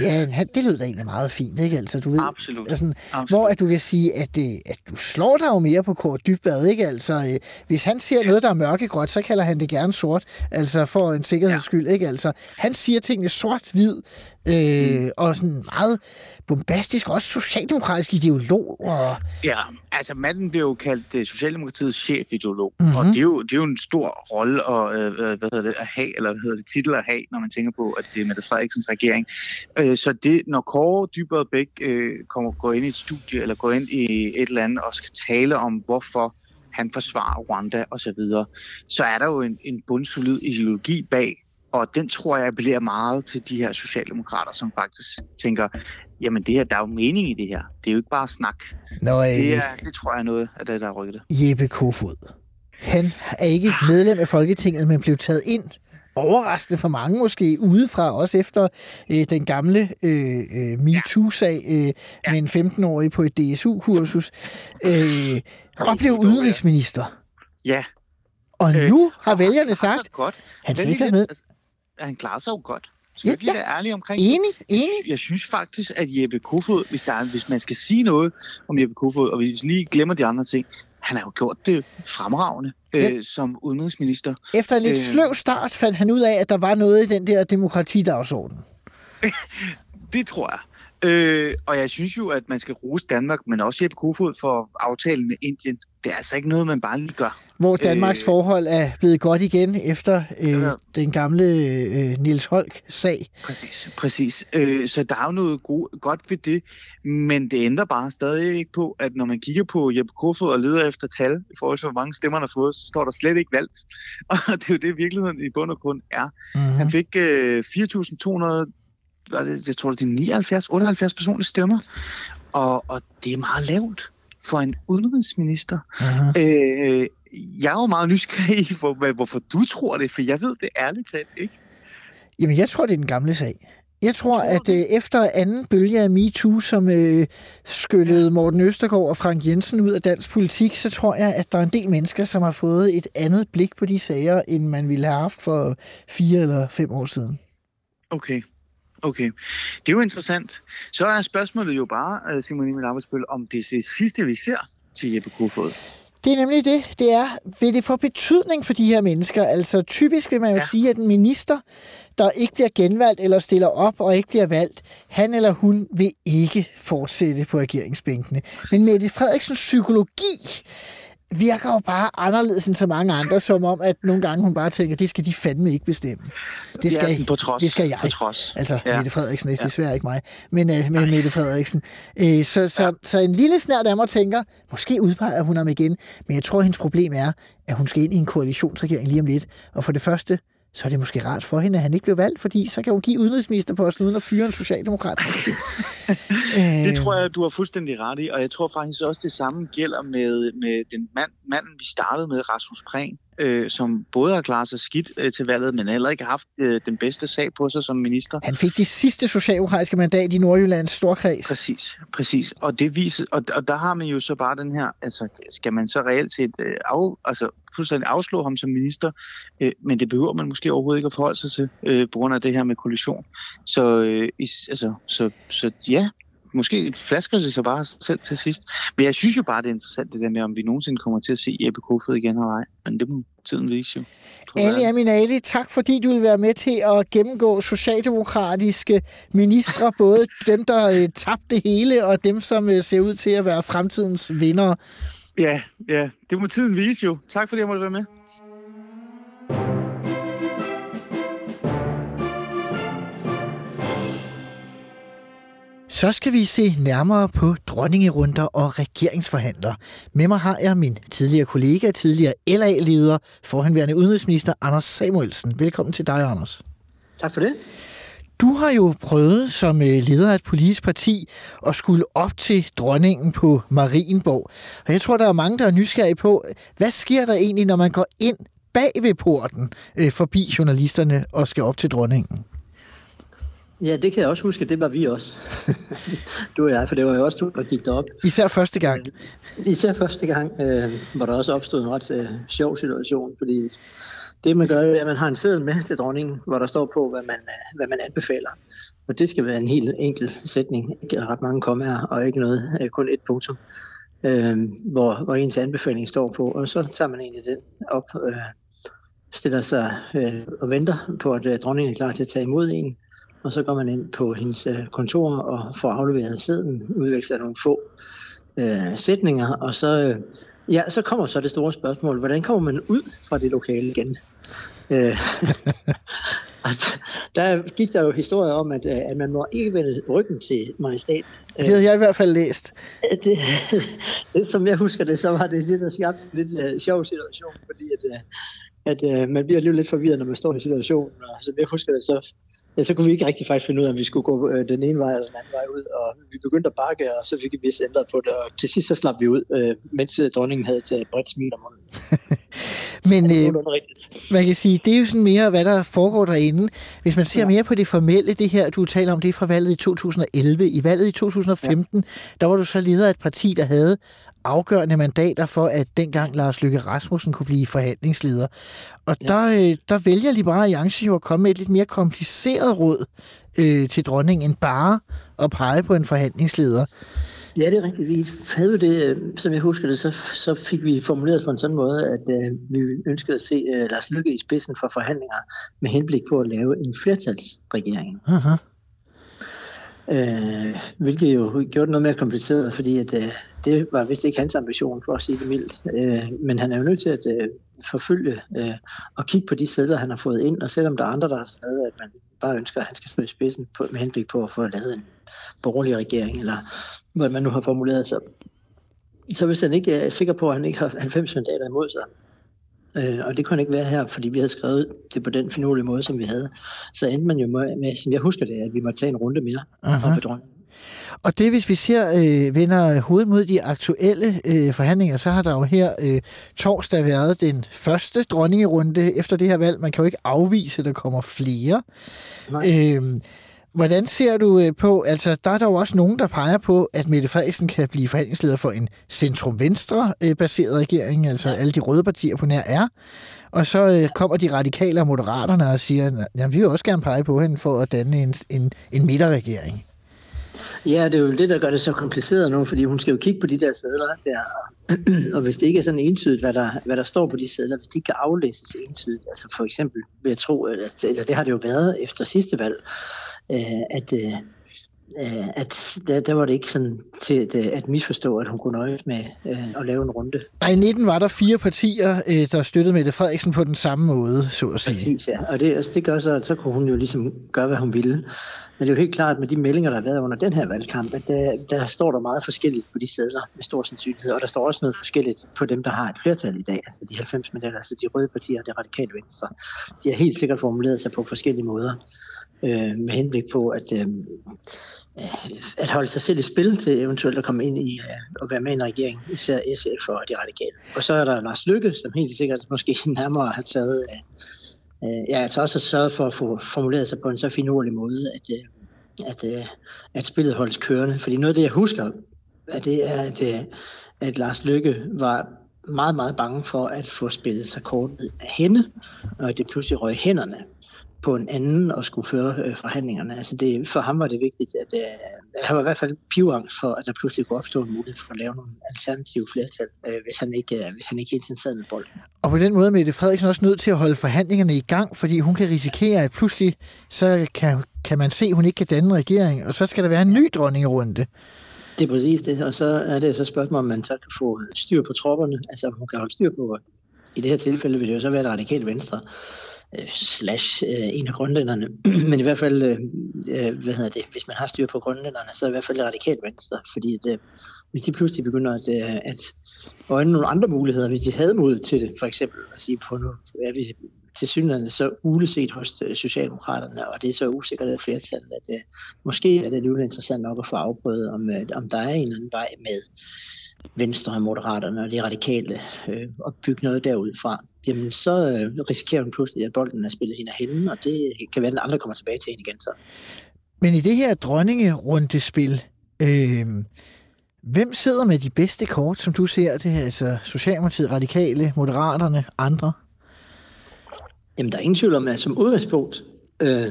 ja, han, det lyder da egentlig meget fint, ikke? Altså, du ved, Absolut. Altså, Absolut. Hvor at du kan sige, at, øh, at du slår dig jo mere på Kåre Dybvad, ikke? Altså, øh, hvis han siger noget, der er mørkegråt, så kalder han det gerne sort, altså for en sikkerheds skyld, ikke? Altså, han siger tingene sort-hvid, øh, mm. og sådan meget bombastisk, også socialdemokratisk ideolog. Og... Ja, altså manden blev jo kaldt uh, Socialdemokratiets chefideolog, mm-hmm. og det er, jo, det er jo en stor rolle at, uh, hvad hedder det, at have, eller hvad hedder det, titel at have, når man tænker på, at det er Mette Frederiksens regering. Uh, så det, når Kåre Dybere Bæk uh, kommer, går ind i et studie, eller går ind i et eller andet, og skal tale om, hvorfor han forsvarer Rwanda osv., så, videre, så er der jo en, en bundsolid ideologi bag, og den tror jeg bliver meget til de her socialdemokrater, som faktisk tænker, jamen det her, der er jo mening i det her. Det er jo ikke bare snak. Nå, det, er, det tror jeg er noget af det, der er rykket. Jeppe Kofod. Han er ikke medlem af Folketinget, men blev taget ind overraskende for mange måske udefra, også efter øh, den gamle øh, øh, MeToo-sag øh, ja. med en 15-årig på et DSU-kursus, øh, og blev udenrigsminister. Ja. Og nu har vælgerne sagt, godt. han skal ikke være med. Han klarer sig jo godt. Skal ja, ja. være ærlige omkring Enig, enig. Jeg synes faktisk, at Jeppe Kofod, hvis, der er, hvis man skal sige noget om Jeppe Kofod, og hvis vi lige glemmer de andre ting, han har jo gjort det fremragende ja. øh, som udenrigsminister. Efter en lidt øh, sløv start fandt han ud af, at der var noget i den der demokratidagsorden. [LAUGHS] det tror jeg. Øh, og jeg synes jo, at man skal rose Danmark, men også Jeppe Kofod for aftalen med Indien. Det er altså ikke noget, man bare lige gør. Hvor Danmarks øh, forhold er blevet godt igen efter øh, ja. den gamle øh, Niels Holk-sag. Præcis, præcis. Øh, så der er jo noget god, godt ved det, men det ændrer bare stadig ikke på, at når man kigger på Jeppe Kofod og leder efter tal, i forhold til hvor mange stemmer han har fået, så står der slet ikke valgt. [LAUGHS] Og det er jo det, virkeligheden i bund og grund er. Mm-hmm. Han fik øh, 4.200 var det, jeg tror, det er 79, 78 personlige stemmer. Og, og det er meget lavt for en udenrigsminister. Uh-huh. Øh, jeg er jo meget nysgerrig hvor, hvorfor du tror det, for jeg ved det ærligt talt ikke. Jamen, jeg tror, det er den gamle sag. Jeg tror, tror at øh, efter anden bølge af MeToo, som øh, skyllede Morten Østergaard og Frank Jensen ud af dansk politik, så tror jeg, at der er en del mennesker, som har fået et andet blik på de sager, end man ville have haft for fire eller fem år siden. Okay. Okay, det er jo interessant. Så er spørgsmålet jo bare, øh, Simon Emil Arbejdsbøl, om det er det sidste, vi ser til Jeppe Kofod. Det er nemlig det. Det er, vil det få betydning for de her mennesker? Altså typisk vil man jo ja. sige, at en minister, der ikke bliver genvalgt eller stiller op og ikke bliver valgt, han eller hun vil ikke fortsætte på regeringsbænkene. Men Mette Frederiksens psykologi virker jo bare anderledes end så mange andre, som om, at nogle gange hun bare tænker, det skal de fandme ikke bestemme. Det skal, ja, på trods, det skal jeg. På trods. Altså, ja. Mette Frederiksen, det er desværre ikke mig, men uh, med Mette Frederiksen. Uh, så, så, ja. så en lille snært af mig tænker, måske udpeger hun ham igen, men jeg tror, hendes problem er, at hun skal ind i en koalitionsregering lige om lidt. Og for det første, så er det måske rart for hende, at han ikke blev valgt, fordi så kan hun give udenrigsministerposten uden at fyre en socialdemokrat. [LAUGHS] det tror jeg, du har fuldstændig ret i, og jeg tror faktisk også, det samme gælder med, med den mand, manden, vi startede med, Rasmus Prehn øh, som både har klaret sig skidt øh, til valget, men heller ikke har haft øh, den bedste sag på sig som minister. Han fik det sidste socialdemokratiske mandat i Nordjyllands storkreds. Præcis, præcis. Og, det viser, og, og der har man jo så bare den her, altså skal man så reelt set øh, af, altså, fuldstændig afslå ham som minister, øh, men det behøver man måske overhovedet ikke at forholde sig til, øh, på grund af det her med kollision. Så, øh, is, altså, så, så ja, måske flasker det sig bare selv til sidst. Men jeg synes jo bare, det er interessant det der med, om vi nogensinde kommer til at se Jeppe Kofod igen eller ej. Men det må tiden vise jo. Ali Aminali, tak fordi du vil være med til at gennemgå socialdemokratiske ministre, [LAUGHS] både dem, der øh, tabte hele, og dem, som øh, ser ud til at være fremtidens vinder. Ja, ja, det må tiden vise jo. Tak fordi jeg måtte være med. Så skal vi se nærmere på dronningerunder og regeringsforhandler. Med mig har jeg min tidligere kollega, tidligere LA-leder, forhenværende udenrigsminister Anders Samuelsen. Velkommen til dig, Anders. Tak for det. Du har jo prøvet som øh, leder af et politisk parti at skulle op til dronningen på Marienborg. Og jeg tror, der er mange, der er nysgerrige på, hvad sker der egentlig, når man går ind bag ved porten øh, forbi journalisterne og skal op til dronningen? Ja, det kan jeg også huske, det var vi også. [LAUGHS] du og jeg, for det var jo også du, der gik derop. Især første gang. Øh, især første gang, øh, hvor der også opstod en ret øh, sjov situation, fordi det man gør, er, at man har en seddel med til dronningen, hvor der står på, hvad man, øh, hvad man anbefaler. Og det skal være en helt enkel sætning, ikke ret mange kommer og ikke noget, øh, kun et punktum, øh, hvor, hvor ens anbefaling står på. Og så tager man egentlig den op, øh, stiller sig øh, og venter på, at øh, dronningen er klar til at tage imod en og så går man ind på hendes øh, kontor og får afleveret sæden, udveksler nogle få øh, sætninger, og så, øh, ja, så kommer så det store spørgsmål, hvordan kommer man ud fra det lokale igen? Øh, [LAUGHS] der gik der jo historier om, at, øh, at man må ikke vende ryggen til majestat. Det havde jeg i hvert fald læst. Det, [LAUGHS] det, som jeg husker det, så var det lidt, der skabte en lidt uh, sjov situation, fordi at, uh, at øh, man bliver lidt forvirret, når man står i situationen. Og som jeg husker det, så ja, så kunne vi ikke rigtig faktisk finde ud af, om vi skulle gå øh, den ene vej eller den anden vej ud. Og vi begyndte at bakke, og så fik vi vist ændret på det. Og til sidst så slap vi ud, øh, mens øh, dronningen havde et øh, bredt smil om munden. [LAUGHS] Men øh, man kan sige, det er jo sådan mere, hvad der foregår derinde. Hvis man ser ja. mere på det formelle, det her, du taler om, det er fra valget i 2011. I valget i 2015, ja. der var du så leder af et parti, der havde afgørende mandater for, at dengang Lars Lykke Rasmussen kunne blive forhandlingsleder. Og ja. der, øh, der vælger Liberale Alliance jo at komme med et lidt mere kompliceret råd øh, til dronningen, end bare at pege på en forhandlingsleder. Ja, det er rigtigt. Vi havde det, øh, som jeg husker det, så, så fik vi formuleret på en sådan måde, at uh, vi ønskede at se uh, Lars Lykke i spidsen for forhandlinger med henblik på at lave en flertalsregering. Aha. Øh, hvilket jo gjorde det noget mere kompliceret, fordi at, øh, det var vist ikke hans ambition, for at sige det mildt. Øh, men han er jo nødt til at øh, forfølge øh, og kigge på de sædler, han har fået ind, og selvom der er andre, der har skrevet, at man bare ønsker, at han skal i spidsen på, med henblik på at få lavet en borgerlig regering, eller hvad man nu har formuleret sig, så hvis han ikke er sikker på, at han ikke har 90 mandater imod sig, Øh, og det kunne ikke være her, fordi vi havde skrevet det på den finurlige måde, som vi havde. Så endte man jo med, med som jeg husker det, at vi måtte tage en runde mere Aha. Og det, hvis vi ser, øh, vender hovedet mod de aktuelle øh, forhandlinger, så har der jo her øh, torsdag været den første dronningerunde efter det her valg. Man kan jo ikke afvise, at der kommer flere. Nej. Øh, Hvordan ser du øh, på, altså der er der jo også nogen, der peger på, at Mette Frederiksen kan blive forhandlingsleder for en centrum-venstre-baseret regering, altså alle de røde partier på nær er. Og så øh, kommer de radikale og moderaterne og siger, at vi vil også gerne pege på hende for at danne en, en, en midterregering. Ja, det er jo det, der gør det så kompliceret nu, fordi hun skal jo kigge på de der sædler der. [CLEARS THROAT] og hvis det ikke er sådan entydigt, hvad der, hvad der står på de sædler, hvis de ikke kan aflæses entydigt, altså for eksempel vil jeg tro, at, altså det har det jo været efter sidste valg, øh, at, øh, øh, at der, der var det ikke sådan til at, at misforstå, at hun kunne nøjes med øh, at lave en runde. Nej, i 19 var der fire partier, øh, der støttede Mette Frederiksen på den samme måde, så at sige. Præcis, ja. Og det, altså, det gør så, at så kunne hun jo ligesom gøre, hvad hun ville. Men det er jo helt klart med de meldinger, der har været under den her valgkamp, at der, der står der meget forskelligt på de sædler med stor sandsynlighed, og der står også noget forskelligt på dem, der har et flertal i dag, altså de 90 mandater, altså de røde partier og det radikale venstre. De har helt sikkert formuleret sig på forskellige måder øh, med henblik på at, øh, at holde sig selv i spil til eventuelt at komme ind i øh, være med i en regering, især SF og de radikale. Og så er der Lars Lykke, som helt sikkert måske [LAUGHS] nærmere har taget øh, øh, ja, altså også har sørget for at få formuleret sig på en så finurlig måde, at, øh, at, øh, at spillet holdes kørende. Fordi noget af det, jeg husker, at det er, at, øh, at Lars Lykke var meget, meget bange for at få spillet sig kortet af hende, og at det pludselig røg hænderne på en anden og skulle føre øh, forhandlingerne. Altså det, for ham var det vigtigt, at øh, han var i hvert fald pivangst for, at der pludselig kunne opstå en mulighed for at lave nogle alternative flertal, øh, hvis, han ikke, øh, hvis han ikke hele tiden sad med bolden. Og på den måde er Mette Frederiksen også nødt til at holde forhandlingerne i gang, fordi hun kan risikere, at pludselig så kan, kan man se, at hun ikke kan danne en regering, og så skal der være en ny dronningerunde. Det er præcis det, og så er det så et spørgsmål, om man så kan få styr på tropperne, altså hun kan holde styr på, i det her tilfælde vil det jo så være det radikale venstre, øh, slash øh, en af grundlænderne. [CLEARS THROAT] Men i hvert fald, øh, øh, hvad hedder det, hvis man har styr på grundlænderne, så er i hvert fald det radikalt venstre. Fordi at, øh, hvis de pludselig begynder at, øh, at øjne nogle andre muligheder, hvis de havde mod til det, for eksempel at sige på nu, er vi til synligheden så uleset hos øh, Socialdemokraterne, og det er så usikkert et flertal, at øh, måske er det lidt interessant nok at få afprøvet, om, øh, om der er en eller anden vej med Venstre og Moderaterne og de radikale øh, og bygge noget derudfra, jamen så øh, risikerer hun pludselig, at bolden er spillet hende af hende, og det kan være, at den aldrig kommer tilbage til hende igen så. Men i det her dronningerundespil, øh, hvem sidder med de bedste kort, som du ser det? Altså Socialdemokratiet, Radikale, Moderaterne, andre? Jamen, der er ingen tvivl om, at som udgangspunkt, øh,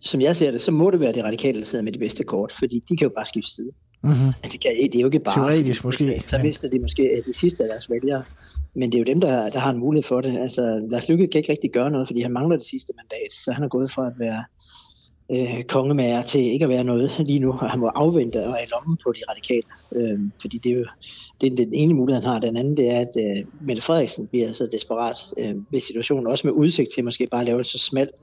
som jeg ser det, så må det være de radikale, der sidder med de bedste kort, fordi de kan jo bare skifte side. Mm-hmm. Altså, det, kan, det er jo ikke bare... Teoretisk måske. Så mister de måske øh, de sidste af deres vælgere. Men det er jo dem, der, der har en mulighed for det. Altså, Lars Lykke kan ikke rigtig gøre noget, fordi han mangler det sidste mandat. Så han er gået fra at være øh, kongemager til ikke at være noget lige nu, og han må afvente og i lommen på de radikale. Øh, fordi det er jo det er den ene mulighed, han har. Den anden, det er, at øh, Mette Frederiksen bliver så desperat øh, ved situationen, også med udsigt til måske bare at lave det så smalt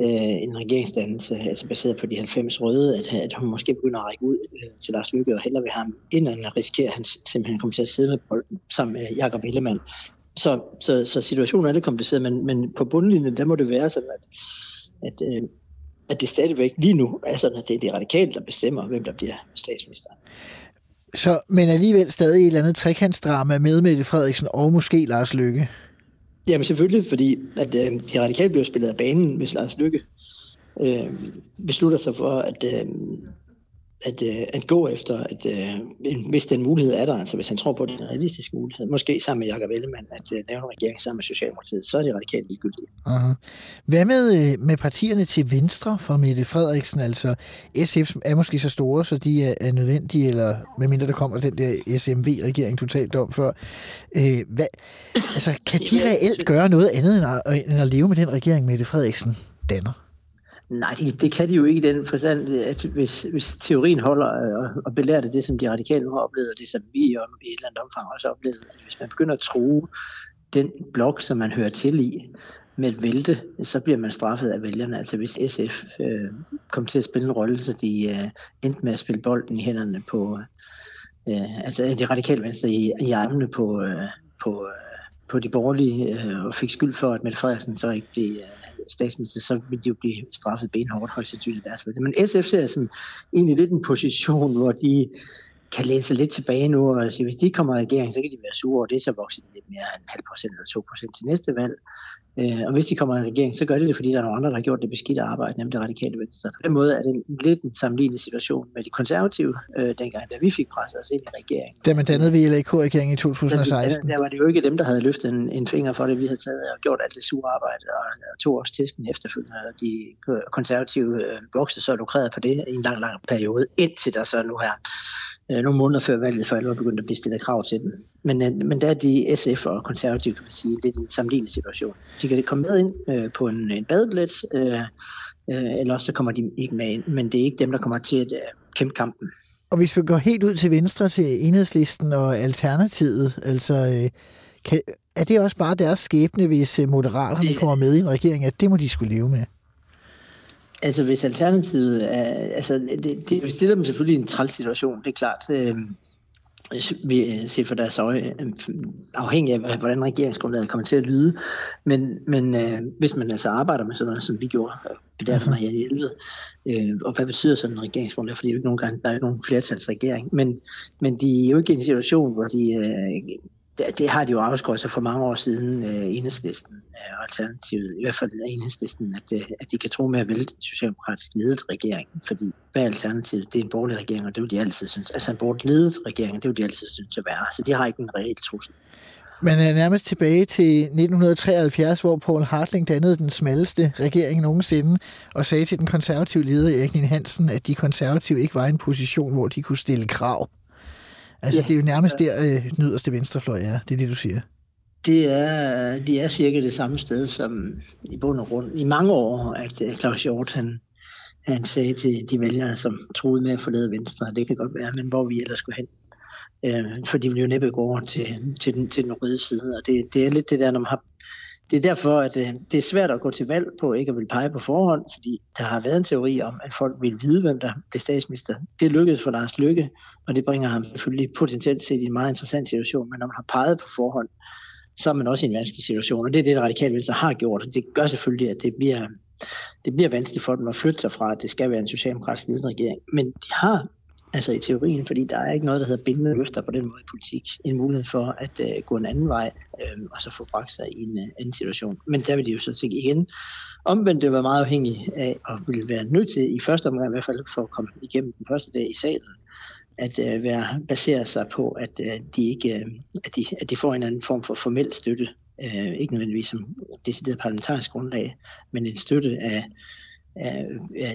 øh, en regeringsdannelse, altså baseret på de 90 røde, at, at hun måske begynder at række ud øh, til Lars Lykke, og hellere vil ham ind, end at risikere, at han simpelthen kommer til at sidde med bolden sammen med Jakob Ellemann. Så, så, så situationen er lidt kompliceret, men, men på bundlinjen, der må det være sådan, at, at, øh, at det stadigvæk lige nu er sådan, at det er de radikale, der bestemmer, hvem der bliver statsminister. Så, men alligevel stadig et eller andet trekantsdrama med Mette Frederiksen og måske Lars Lykke? Jamen selvfølgelig, fordi at øh, de radikale bliver spillet af banen, hvis Lars Lykke øh, beslutter sig for at, øh, at, øh, at gå efter, at, øh, hvis den mulighed er der, altså hvis han tror på, at det er en realistisk mulighed, måske sammen med Jakob Ellemann, at øh, lave en regering sammen med Socialdemokratiet, så er det radikalt ligegyldigt. Uh-huh. Hvad med, øh, med partierne til venstre for Mette Frederiksen? Altså SF er måske så store, så de er, er nødvendige, eller medmindre der kommer den der SMV-regering, du talte om før. Øh, hvad, altså, kan de reelt gøre noget andet end at, end at leve med den regering, Mette Frederiksen danner? Nej, det, det kan de jo ikke i den forstand, at hvis, hvis teorien holder øh, og, og belærer det, det, som de radikale nu har oplevet, og det, som vi i et eller andet omfang også har oplevet, at hvis man begynder at tro den blok, som man hører til i, med et vælte, så bliver man straffet af vælgerne. Altså hvis SF øh, kom til at spille en rolle, så de øh, endte med at spille bolden i hænderne på, øh, øh, altså de radikale venstre i, i armene på, øh, på, øh, på de borgerlige, øh, og fik skyld for, at Mette Frederiksen så ikke blev øh, statsminister, så vil de jo blive straffet benhårdt højst sandsynligt deres. Men SF ser som egentlig lidt en position, hvor de kan læne sig lidt tilbage nu og sige, hvis de kommer i regering, så kan de være sure, og det så vokset lidt mere end halv procent eller to procent til næste valg. Øh, og hvis de kommer i regering, så gør de det, fordi der er nogle andre, der har gjort det beskidte arbejde, nemlig det radikale venstre. På den måde er det en, lidt en sammenlignende situation med de konservative, øh, dengang, da vi fik presset os ind i regeringen. Da man dannede VLAK-regeringen i 2016. Der, der, var det jo ikke dem, der havde løftet en, en finger for det. Vi havde taget og gjort alt det sure arbejde, og, og to års tisken efterfølgende, og de konservative øh, voksede så lukreret på det i en lang, lang periode, indtil der så nu her øh, nogle måneder før valget for alvor begyndte at blive stillet krav til dem. Men, øh, men der er de SF og konservative, kan man sige, det er en sammenlignende situation. De kan komme med ind øh, på en, en badebillet, øh, øh, eller så kommer de ikke med ind, men det er ikke dem, der kommer til at øh, kæmpe kampen. Og hvis vi går helt ud til venstre til enhedslisten og alternativet, altså øh, kan, er det også bare deres skæbne, hvis øh, moderaterne kommer med i en regering, at det må de skulle leve med? Altså hvis alternativet er, altså det, det stiller dem selvfølgelig i en træls situation, det er klart. Øh, vi ser for deres øje, øhm, afhængig af, hvordan regeringsgrundlaget kommer til at lyde. Men, men øh, hvis man altså arbejder med sådan noget, som vi gjorde, det mig i 11, øh, og hvad betyder sådan en regeringsgrundlag? Fordi der er jo ikke nogen, der er ikke nogen flertalsregering. Men, men de er jo ikke i en situation, hvor de øh, det, det har de jo afskåret sig for mange år siden, øh, enhedslisten øh, alternativet, i hvert fald enhedslisten, at, øh, at de kan tro med at vælte den socialdemokratisk ledet regering, fordi hvad er alternativet? Det er en borgerlig regering, og det vil de altid synes. Altså en borgerlig ledet regering, det vil de altid synes at være. Så de har ikke en reel trussel. Man er øh, nærmest tilbage til 1973, hvor Paul Hartling dannede den smalleste regering nogensinde, og sagde til den konservative leder Erik Hansen, at de konservative ikke var i en position, hvor de kunne stille krav. Altså, ja. det er jo nærmest der, øh, yderste venstrefløj er. Det er det, du siger. Det er, de er cirka det samme sted, som i bund og grund i mange år, at øh, Claus Hjort, han, han sagde til de vælgere, som troede med at forlade Venstre, det kan godt være, men hvor vi ellers skulle hen. Øh, for de vil jo næppe gå over til, til, den, til den røde side, og det, det er lidt det der, når man har det er derfor, at øh, det er svært at gå til valg på ikke at vil pege på forhånd, fordi der har været en teori om, at folk vil vide, hvem der bliver statsminister. Det lykkedes for Lars Lykke, og det bringer ham selvfølgelig potentielt set i en meget interessant situation, men når man har peget på forhånd, så er man også i en vanskelig situation, og det er det, der radikale venstre har gjort. Det gør selvfølgelig, at det bliver, det bliver vanskeligt for dem at flytte sig fra, at det skal være en socialdemokratisk ledet regering. Men de har altså i teorien, fordi der er ikke noget, der hedder bindende løfter på den måde i politik. En mulighed for at øh, gå en anden vej, øh, og så få bragt sig i en øh, anden situation. Men der vil de jo så set igen omvendt det var meget afhængig af, og ville være nødt til, i første omgang i hvert fald, for at komme igennem den første dag i salen, at øh, være, basere sig på, at, øh, de ikke, øh, at, de, at de får en anden form for formel støtte. Øh, ikke nødvendigvis som decideret parlamentarisk grundlag, men en støtte af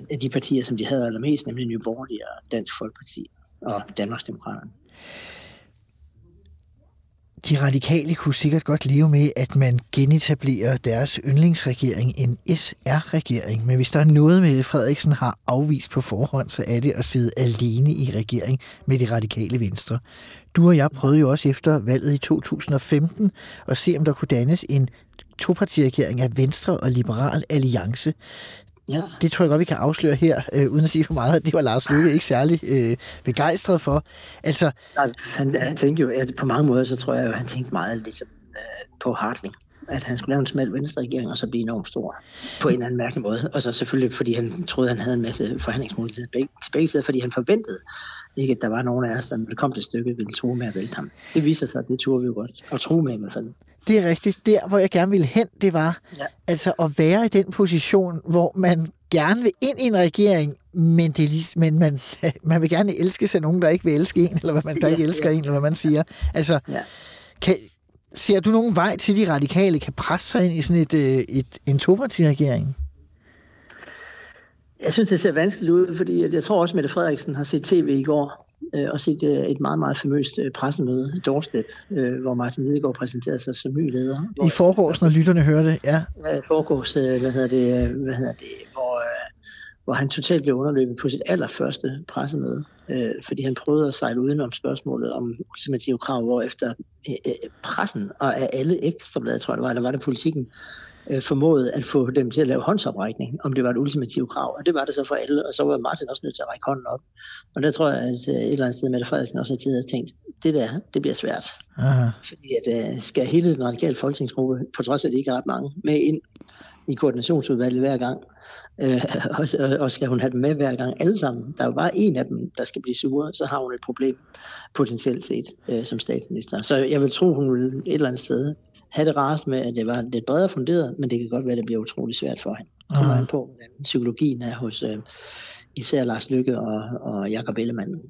af, de partier, som de havde allermest, nemlig Nye Borgerlige og Dansk Folkeparti og Danmarksdemokraterne. De radikale kunne sikkert godt leve med, at man genetablerer deres yndlingsregering, en SR-regering. Men hvis der er noget, Mette Frederiksen har afvist på forhånd, så er det at sidde alene i regering med de radikale venstre. Du og jeg prøvede jo også efter valget i 2015 at se, om der kunne dannes en topartiregering af Venstre og Liberal Alliance. Ja. Det tror jeg godt, vi kan afsløre her, øh, uden at sige for meget. Det var Lars Løkke ikke særlig øh, begejstret for. Altså, Nej, han, han tænkte jo, at på mange måder, så tror jeg, at han tænkte meget ligesom, øh, på Hartling. At han skulle lave en smal venstre regering, og så blive enormt stor på en eller anden mærkelig måde. Og så selvfølgelig, fordi han troede, at han havde en masse forhandlingsmuligheder til begge sider, fordi han forventede, ikke at der var nogen af os, der ville komme til stykket, ville tro med at vælte ham. Det viser sig, at det turde vi jo godt, og tro med i hvert fald. Det er rigtigt. Der, hvor jeg gerne ville hen, det var ja. altså at være i den position, hvor man gerne vil ind i en regering, men, det er lige, men man, [LAUGHS] man vil gerne elske sig nogen, der ikke vil elske en, eller hvad man der ja, ikke elsker ja. en, eller hvad man siger. Altså, ja. kan, ser du nogen vej til, de radikale kan presse sig ind i sådan et, et, øh, et en toparti-regering? Jeg synes, det ser vanskeligt ud, fordi jeg tror også, at Mette Frederiksen har set tv i går øh, og set øh, et meget, meget famøst øh, pressemøde, Doorstep, øh, hvor Martin Lidegaard præsenterede sig som ny leder. I forgårs, når lytterne hører det, ja. I forgårs, øh, hvad hedder det, hvad hedder det hvor, øh, hvor han totalt blev underløbet på sit allerførste pressemøde, øh, fordi han prøvede at sejle udenom spørgsmålet om ultimative krav, hvor efter øh, pressen og af alle ekstrabladet, tror jeg det var, eller var det politikken, øh, formåede at få dem til at lave håndsoprækning, om det var et ultimativt krav. Og det var det så for alle, og så var Martin også nødt til at række hånden op. Og der tror jeg, at øh, et eller andet sted Mette Frederiksen også har tænkt, det der, det bliver svært. Aha. Fordi at, uh, skal hele den radikale folketingsgruppe, på trods af at det ikke er ret mange, med ind i koordinationsudvalget hver gang, øh, [LAUGHS] og, og skal hun have dem med hver gang alle sammen. Der er jo bare en af dem, der skal blive sure, så har hun et problem potentielt set øh, som statsminister. Så jeg vil tro, hun vil et eller andet sted have det rarest med, at det var lidt bredere funderet, men det kan godt være, at det bliver utrolig svært for hende. Det kommer an på, hvordan psykologien er hos øh, især Lars Lykke og, og Jakob Ellemann.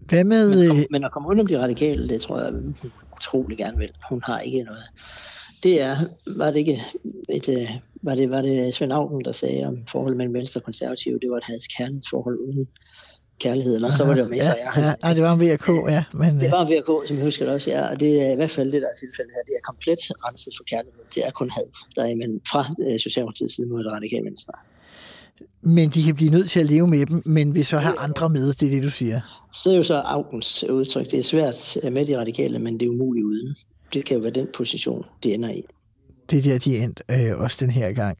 Hvad med... Men, kom, men at komme ud om de radikale, det tror jeg, hun utrolig gerne vil. Hun har ikke noget. Det er, var det ikke et, øh, var det, var det Svend Augen, der sagde om forholdet mellem Venstre og Konservative, det var et hadsk kærlighedsforhold uden kærlighed, eller så var det jo med ja, ja, ja, det var en VK, ja. Men, det øh, var en VK, som jeg husker det også, ja, og det er i hvert fald det, der er tilfældet her. Det er komplet renset for kærlighed. Det er kun had, der er men fra øh, Socialdemokratiets side mod det radikale venstre. Men de kan blive nødt til at leve med dem, men vil så have andre med, det er det, du siger. Så er jo så Augens udtryk. Det er svært med de radikale, men det er umuligt uden. Det kan jo være den position, det ender i det der, de er endt øh, også den her gang.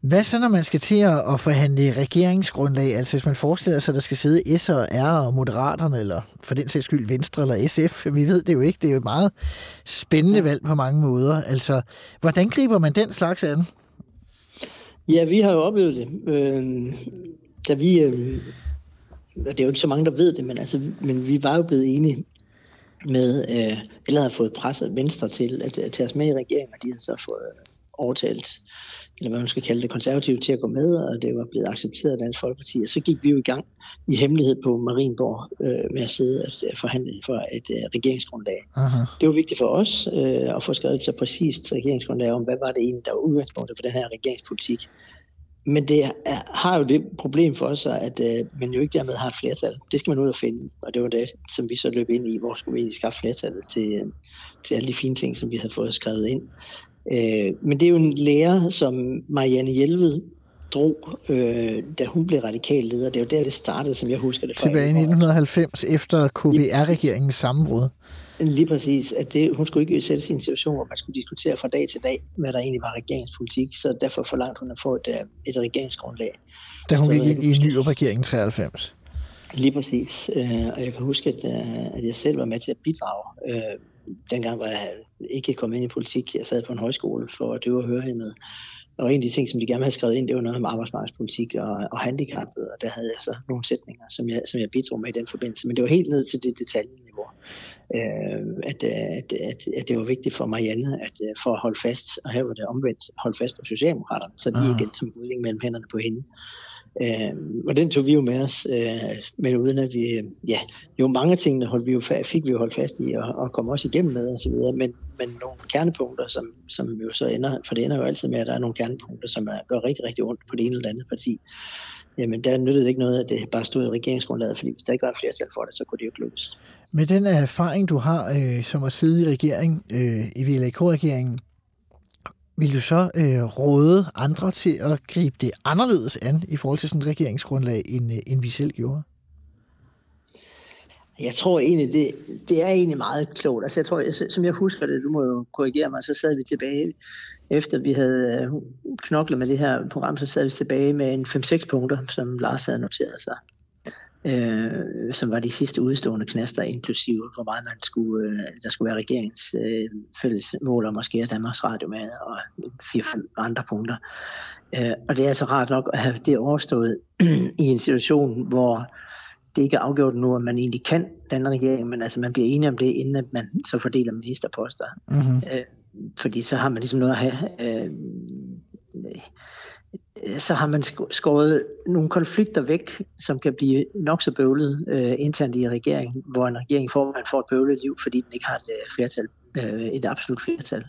Hvad så, når man skal til at, at forhandle regeringsgrundlag? Altså hvis man forestiller sig, at der skal sidde S og R og Moderaterne, eller for den sags skyld Venstre eller SF, vi ved det jo ikke. Det er jo et meget spændende valg på mange måder. Altså, hvordan griber man den slags an? Ja, vi har jo oplevet det. Øh, da vi, øh, det er jo ikke så mange, der ved det, men, altså, men vi var jo blevet enige med, øh, eller har fået presset Venstre til at, at tage os med i regeringen, og de har så fået overtalt, eller hvad man skal kalde det, konservative til at gå med, og det var blevet accepteret af Dansk Folkeparti. Og så gik vi jo i gang i hemmelighed på Marienborg øh, med at sidde og forhandle for et øh, regeringsgrundlag. Aha. Det var vigtigt for os øh, at få skrevet så præcist regeringsgrundlag om, hvad var det egentlig, der var udgangspunktet for den her regeringspolitik. Men det er, har jo det problem for os, at øh, man jo ikke dermed har et flertal. Det skal man ud og finde, og det var det, som vi så løb ind i, hvor skulle vi egentlig skaffe flertallet til, øh, til alle de fine ting, som vi havde fået skrevet ind. Øh, men det er jo en lærer, som Marianne Hjelved drog, øh, da hun blev radikal leder. Det er jo der, det startede, som jeg husker det. Tilbage i 1990, efter KVR-regeringens sammenbrud. Lige præcis, at det, hun skulle ikke sætte sig i en situation, hvor man skulle diskutere fra dag til dag, hvad der egentlig var regeringspolitik, så derfor forlangte hun at få et, øh, et regeringsgrundlag. Da hun gik ind i en ny regering 93? Lige præcis, øh, og jeg kan huske, at, øh, at jeg selv var med til at bidrage. Dengang var jeg ikke kommet ind i politik, jeg sad på en højskole for at døve og høre med. Og en af de ting, som de gerne ville have skrevet ind, det var noget om arbejdsmarkedspolitik og, og handicappet, og der havde jeg så nogle sætninger, som jeg, som jeg bidrog med i den forbindelse. Men det var helt ned til det detaljeniveau, øh, at, at, at, at det var vigtigt for Marianne, at øh, for at holde fast, og her var det omvendt, holde fast på Socialdemokraterne, så de ikke som udling mellem hænderne på hende. Øh, og den tog vi jo med os, øh, men uden at vi, øh, ja, jo mange ting holdt vi jo, fik vi jo holdt fast i, og, og kom også igennem med og så videre, men, men nogle kernepunkter, som, som jo så ender, for det ender jo altid med, at der er nogle kernepunkter, som er, gør rigtig, rigtig ondt på det ene eller andet parti. Jamen, der nyttede det ikke noget, at det bare stod i regeringsgrundlaget, fordi hvis der ikke var et flertal for det, så kunne det jo ikke løses. Med den erfaring, du har øh, som at sidde i regering, øh, i VLAK-regeringen, vil du så øh, råde andre til at gribe det anderledes an i forhold til sådan et regeringsgrundlag, end, øh, end vi selv gjorde? Jeg tror egentlig, det, det er egentlig meget klogt. Altså jeg tror, jeg, som jeg husker det, du må jo korrigere mig, så sad vi tilbage, efter vi havde øh, knoklet med det her program, så sad vi tilbage med en 5-6 punkter, som Lars havde noteret sig øh, som var de sidste udstående knaster, inklusive hvor meget man skulle, øh, der skulle være regeringens øh, fælles mål om at skære Danmarks Radio med, og fire-fem andre punkter. Øh, og det er altså rart nok at have det overstået [CLEARS THROAT] i en situation, hvor det ikke er afgjort nu, at man egentlig kan den regering, men altså man bliver enig om det, inden at man så fordeler ministerposter. Mm-hmm. Øh, fordi så har man ligesom noget at have. Øh, Øh, så har man skåret nogle konflikter væk, som kan blive nok så bøvlet øh, internt i regeringen, hvor en regering får, man får et bøvlet liv, fordi den ikke har et øh, flertal, øh, et absolut flertal.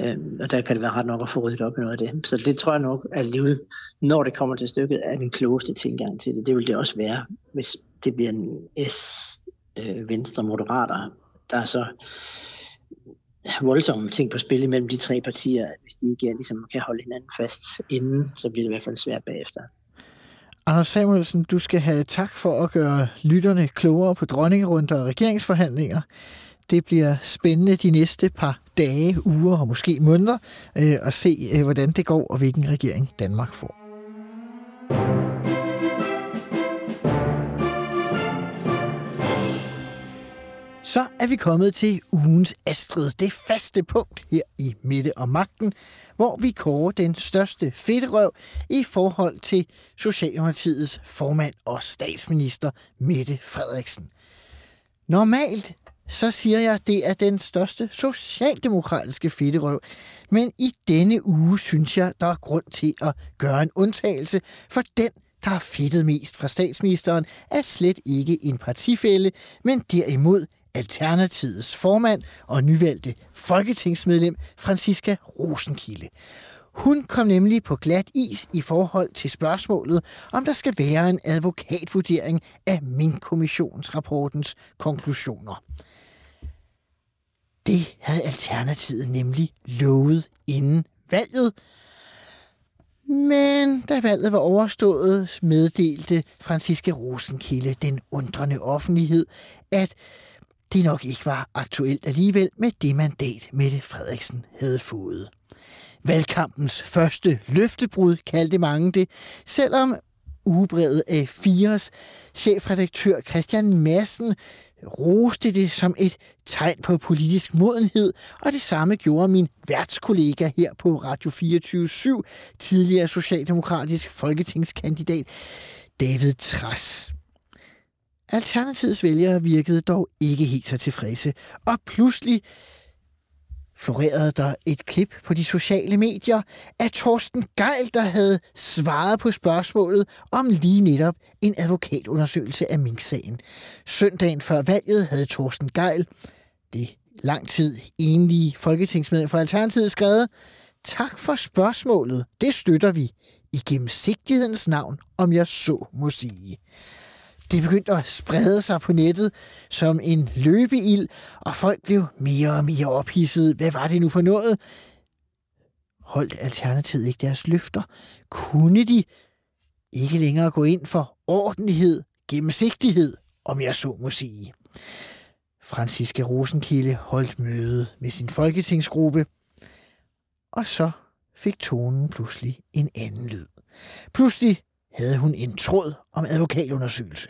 Øh, og der kan det være ret nok at få ryddet op i noget af det. Så det tror jeg nok, at alligevel, når det kommer til stykket, er den klogeste tilgang til det. Det vil det også være, hvis det bliver en S, øh, Venstre, Moderater, der så voldsomme ting på spil mellem de tre partier, hvis de ikke ligesom kan holde hinanden fast inden, så bliver det i hvert fald svært bagefter. Anders Samuelsen, du skal have tak for at gøre lytterne klogere på dronningerunder og regeringsforhandlinger. Det bliver spændende de næste par dage, uger og måske måneder øh, at se, øh, hvordan det går og hvilken regering Danmark får. Så er vi kommet til ugens Astrid, det faste punkt her i Midte og Magten, hvor vi kårer den største fedterøv i forhold til Socialdemokratiets formand og statsminister Mette Frederiksen. Normalt så siger jeg, at det er den største socialdemokratiske fedterøv, men i denne uge synes jeg, der er grund til at gøre en undtagelse, for den der har fedtet mest fra statsministeren, er slet ikke en partifælle, men derimod Alternativets formand og nyvalgte folketingsmedlem Franziska Rosenkilde. Hun kom nemlig på glat is i forhold til spørgsmålet, om der skal være en advokatvurdering af min kommissionsrapportens konklusioner. Det havde Alternativet nemlig lovet inden valget, men da valget var overstået, meddelte Franziska Rosenkilde den undrende offentlighed, at det nok ikke var aktuelt alligevel med det mandat, Mette Frederiksen havde fået. Valgkampens første løftebrud kaldte mange det, selvom ugebrevet af Fires chefredaktør Christian Madsen roste det som et tegn på politisk modenhed, og det samme gjorde min værtskollega her på Radio 24 tidligere socialdemokratisk folketingskandidat David Tras. Alternativets vælgere virkede dog ikke helt så tilfredse, og pludselig florerede der et klip på de sociale medier af Torsten Geil, der havde svaret på spørgsmålet om lige netop en advokatundersøgelse af Mink-sagen. Søndagen før valget havde Torsten Geil, det lang tid enlige folketingsmedlem fra Alternativet, skrevet, Tak for spørgsmålet. Det støtter vi. I gennemsigtighedens navn, om jeg så må sige. Det begyndte at sprede sig på nettet som en løbeild, og folk blev mere og mere ophidset. Hvad var det nu for noget? Holdt Alternativet ikke deres løfter? Kunne de ikke længere gå ind for ordentlighed, gennemsigtighed, om jeg så må sige? Franciske Rosenkilde holdt møde med sin folketingsgruppe, og så fik tonen pludselig en anden lyd. Pludselig havde hun en tråd om advokatundersøgelse.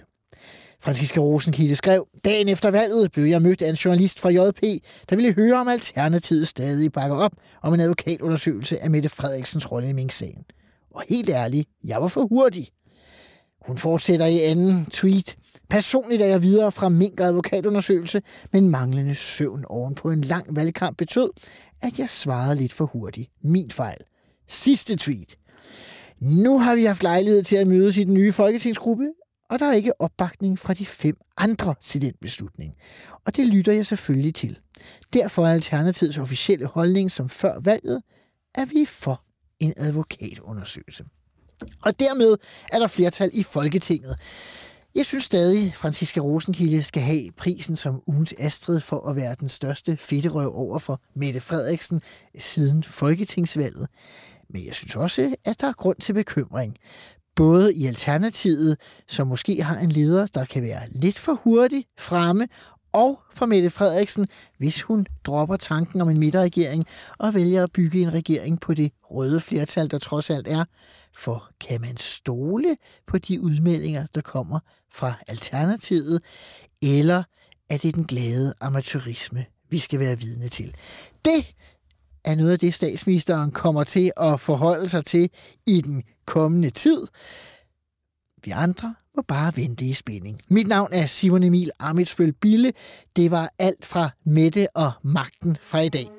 Franziska Rosenkilde skrev, dagen efter valget blev jeg mødt af en journalist fra JP, der ville høre om Alternativet stadig bakker op om en advokatundersøgelse af Mette Frederiksens rolle i Mink-sagen. Og helt ærligt, jeg var for hurtig. Hun fortsætter i anden tweet. Personligt er jeg videre fra Mink advokatundersøgelse, men manglende søvn oven på en lang valgkamp betød, at jeg svarede lidt for hurtigt. Min fejl. Sidste tweet. Nu har vi haft lejlighed til at mødes i den nye folketingsgruppe, og der er ikke opbakning fra de fem andre til den beslutning. Og det lytter jeg selvfølgelig til. Derfor er Alternativets officielle holdning som før valget, at vi er for en advokatundersøgelse. Og dermed er der flertal i Folketinget. Jeg synes stadig, at Franziska Rosenkilde skal have prisen som ugens Astrid for at være den største fedterøv over for Mette Frederiksen siden Folketingsvalget. Men jeg synes også, at der er grund til bekymring både i Alternativet, som måske har en leder, der kan være lidt for hurtig fremme, og for Mette Frederiksen, hvis hun dropper tanken om en midterregering og vælger at bygge en regering på det røde flertal, der trods alt er. For kan man stole på de udmeldinger, der kommer fra Alternativet, eller er det den glade amatørisme, vi skal være vidne til? Det er noget af det, statsministeren kommer til at forholde sig til i den kommende tid. Vi andre må bare vente i spænding. Mit navn er Simon Emil Amitsbøl Bille. Det var alt fra Mette og Magten fra i dag.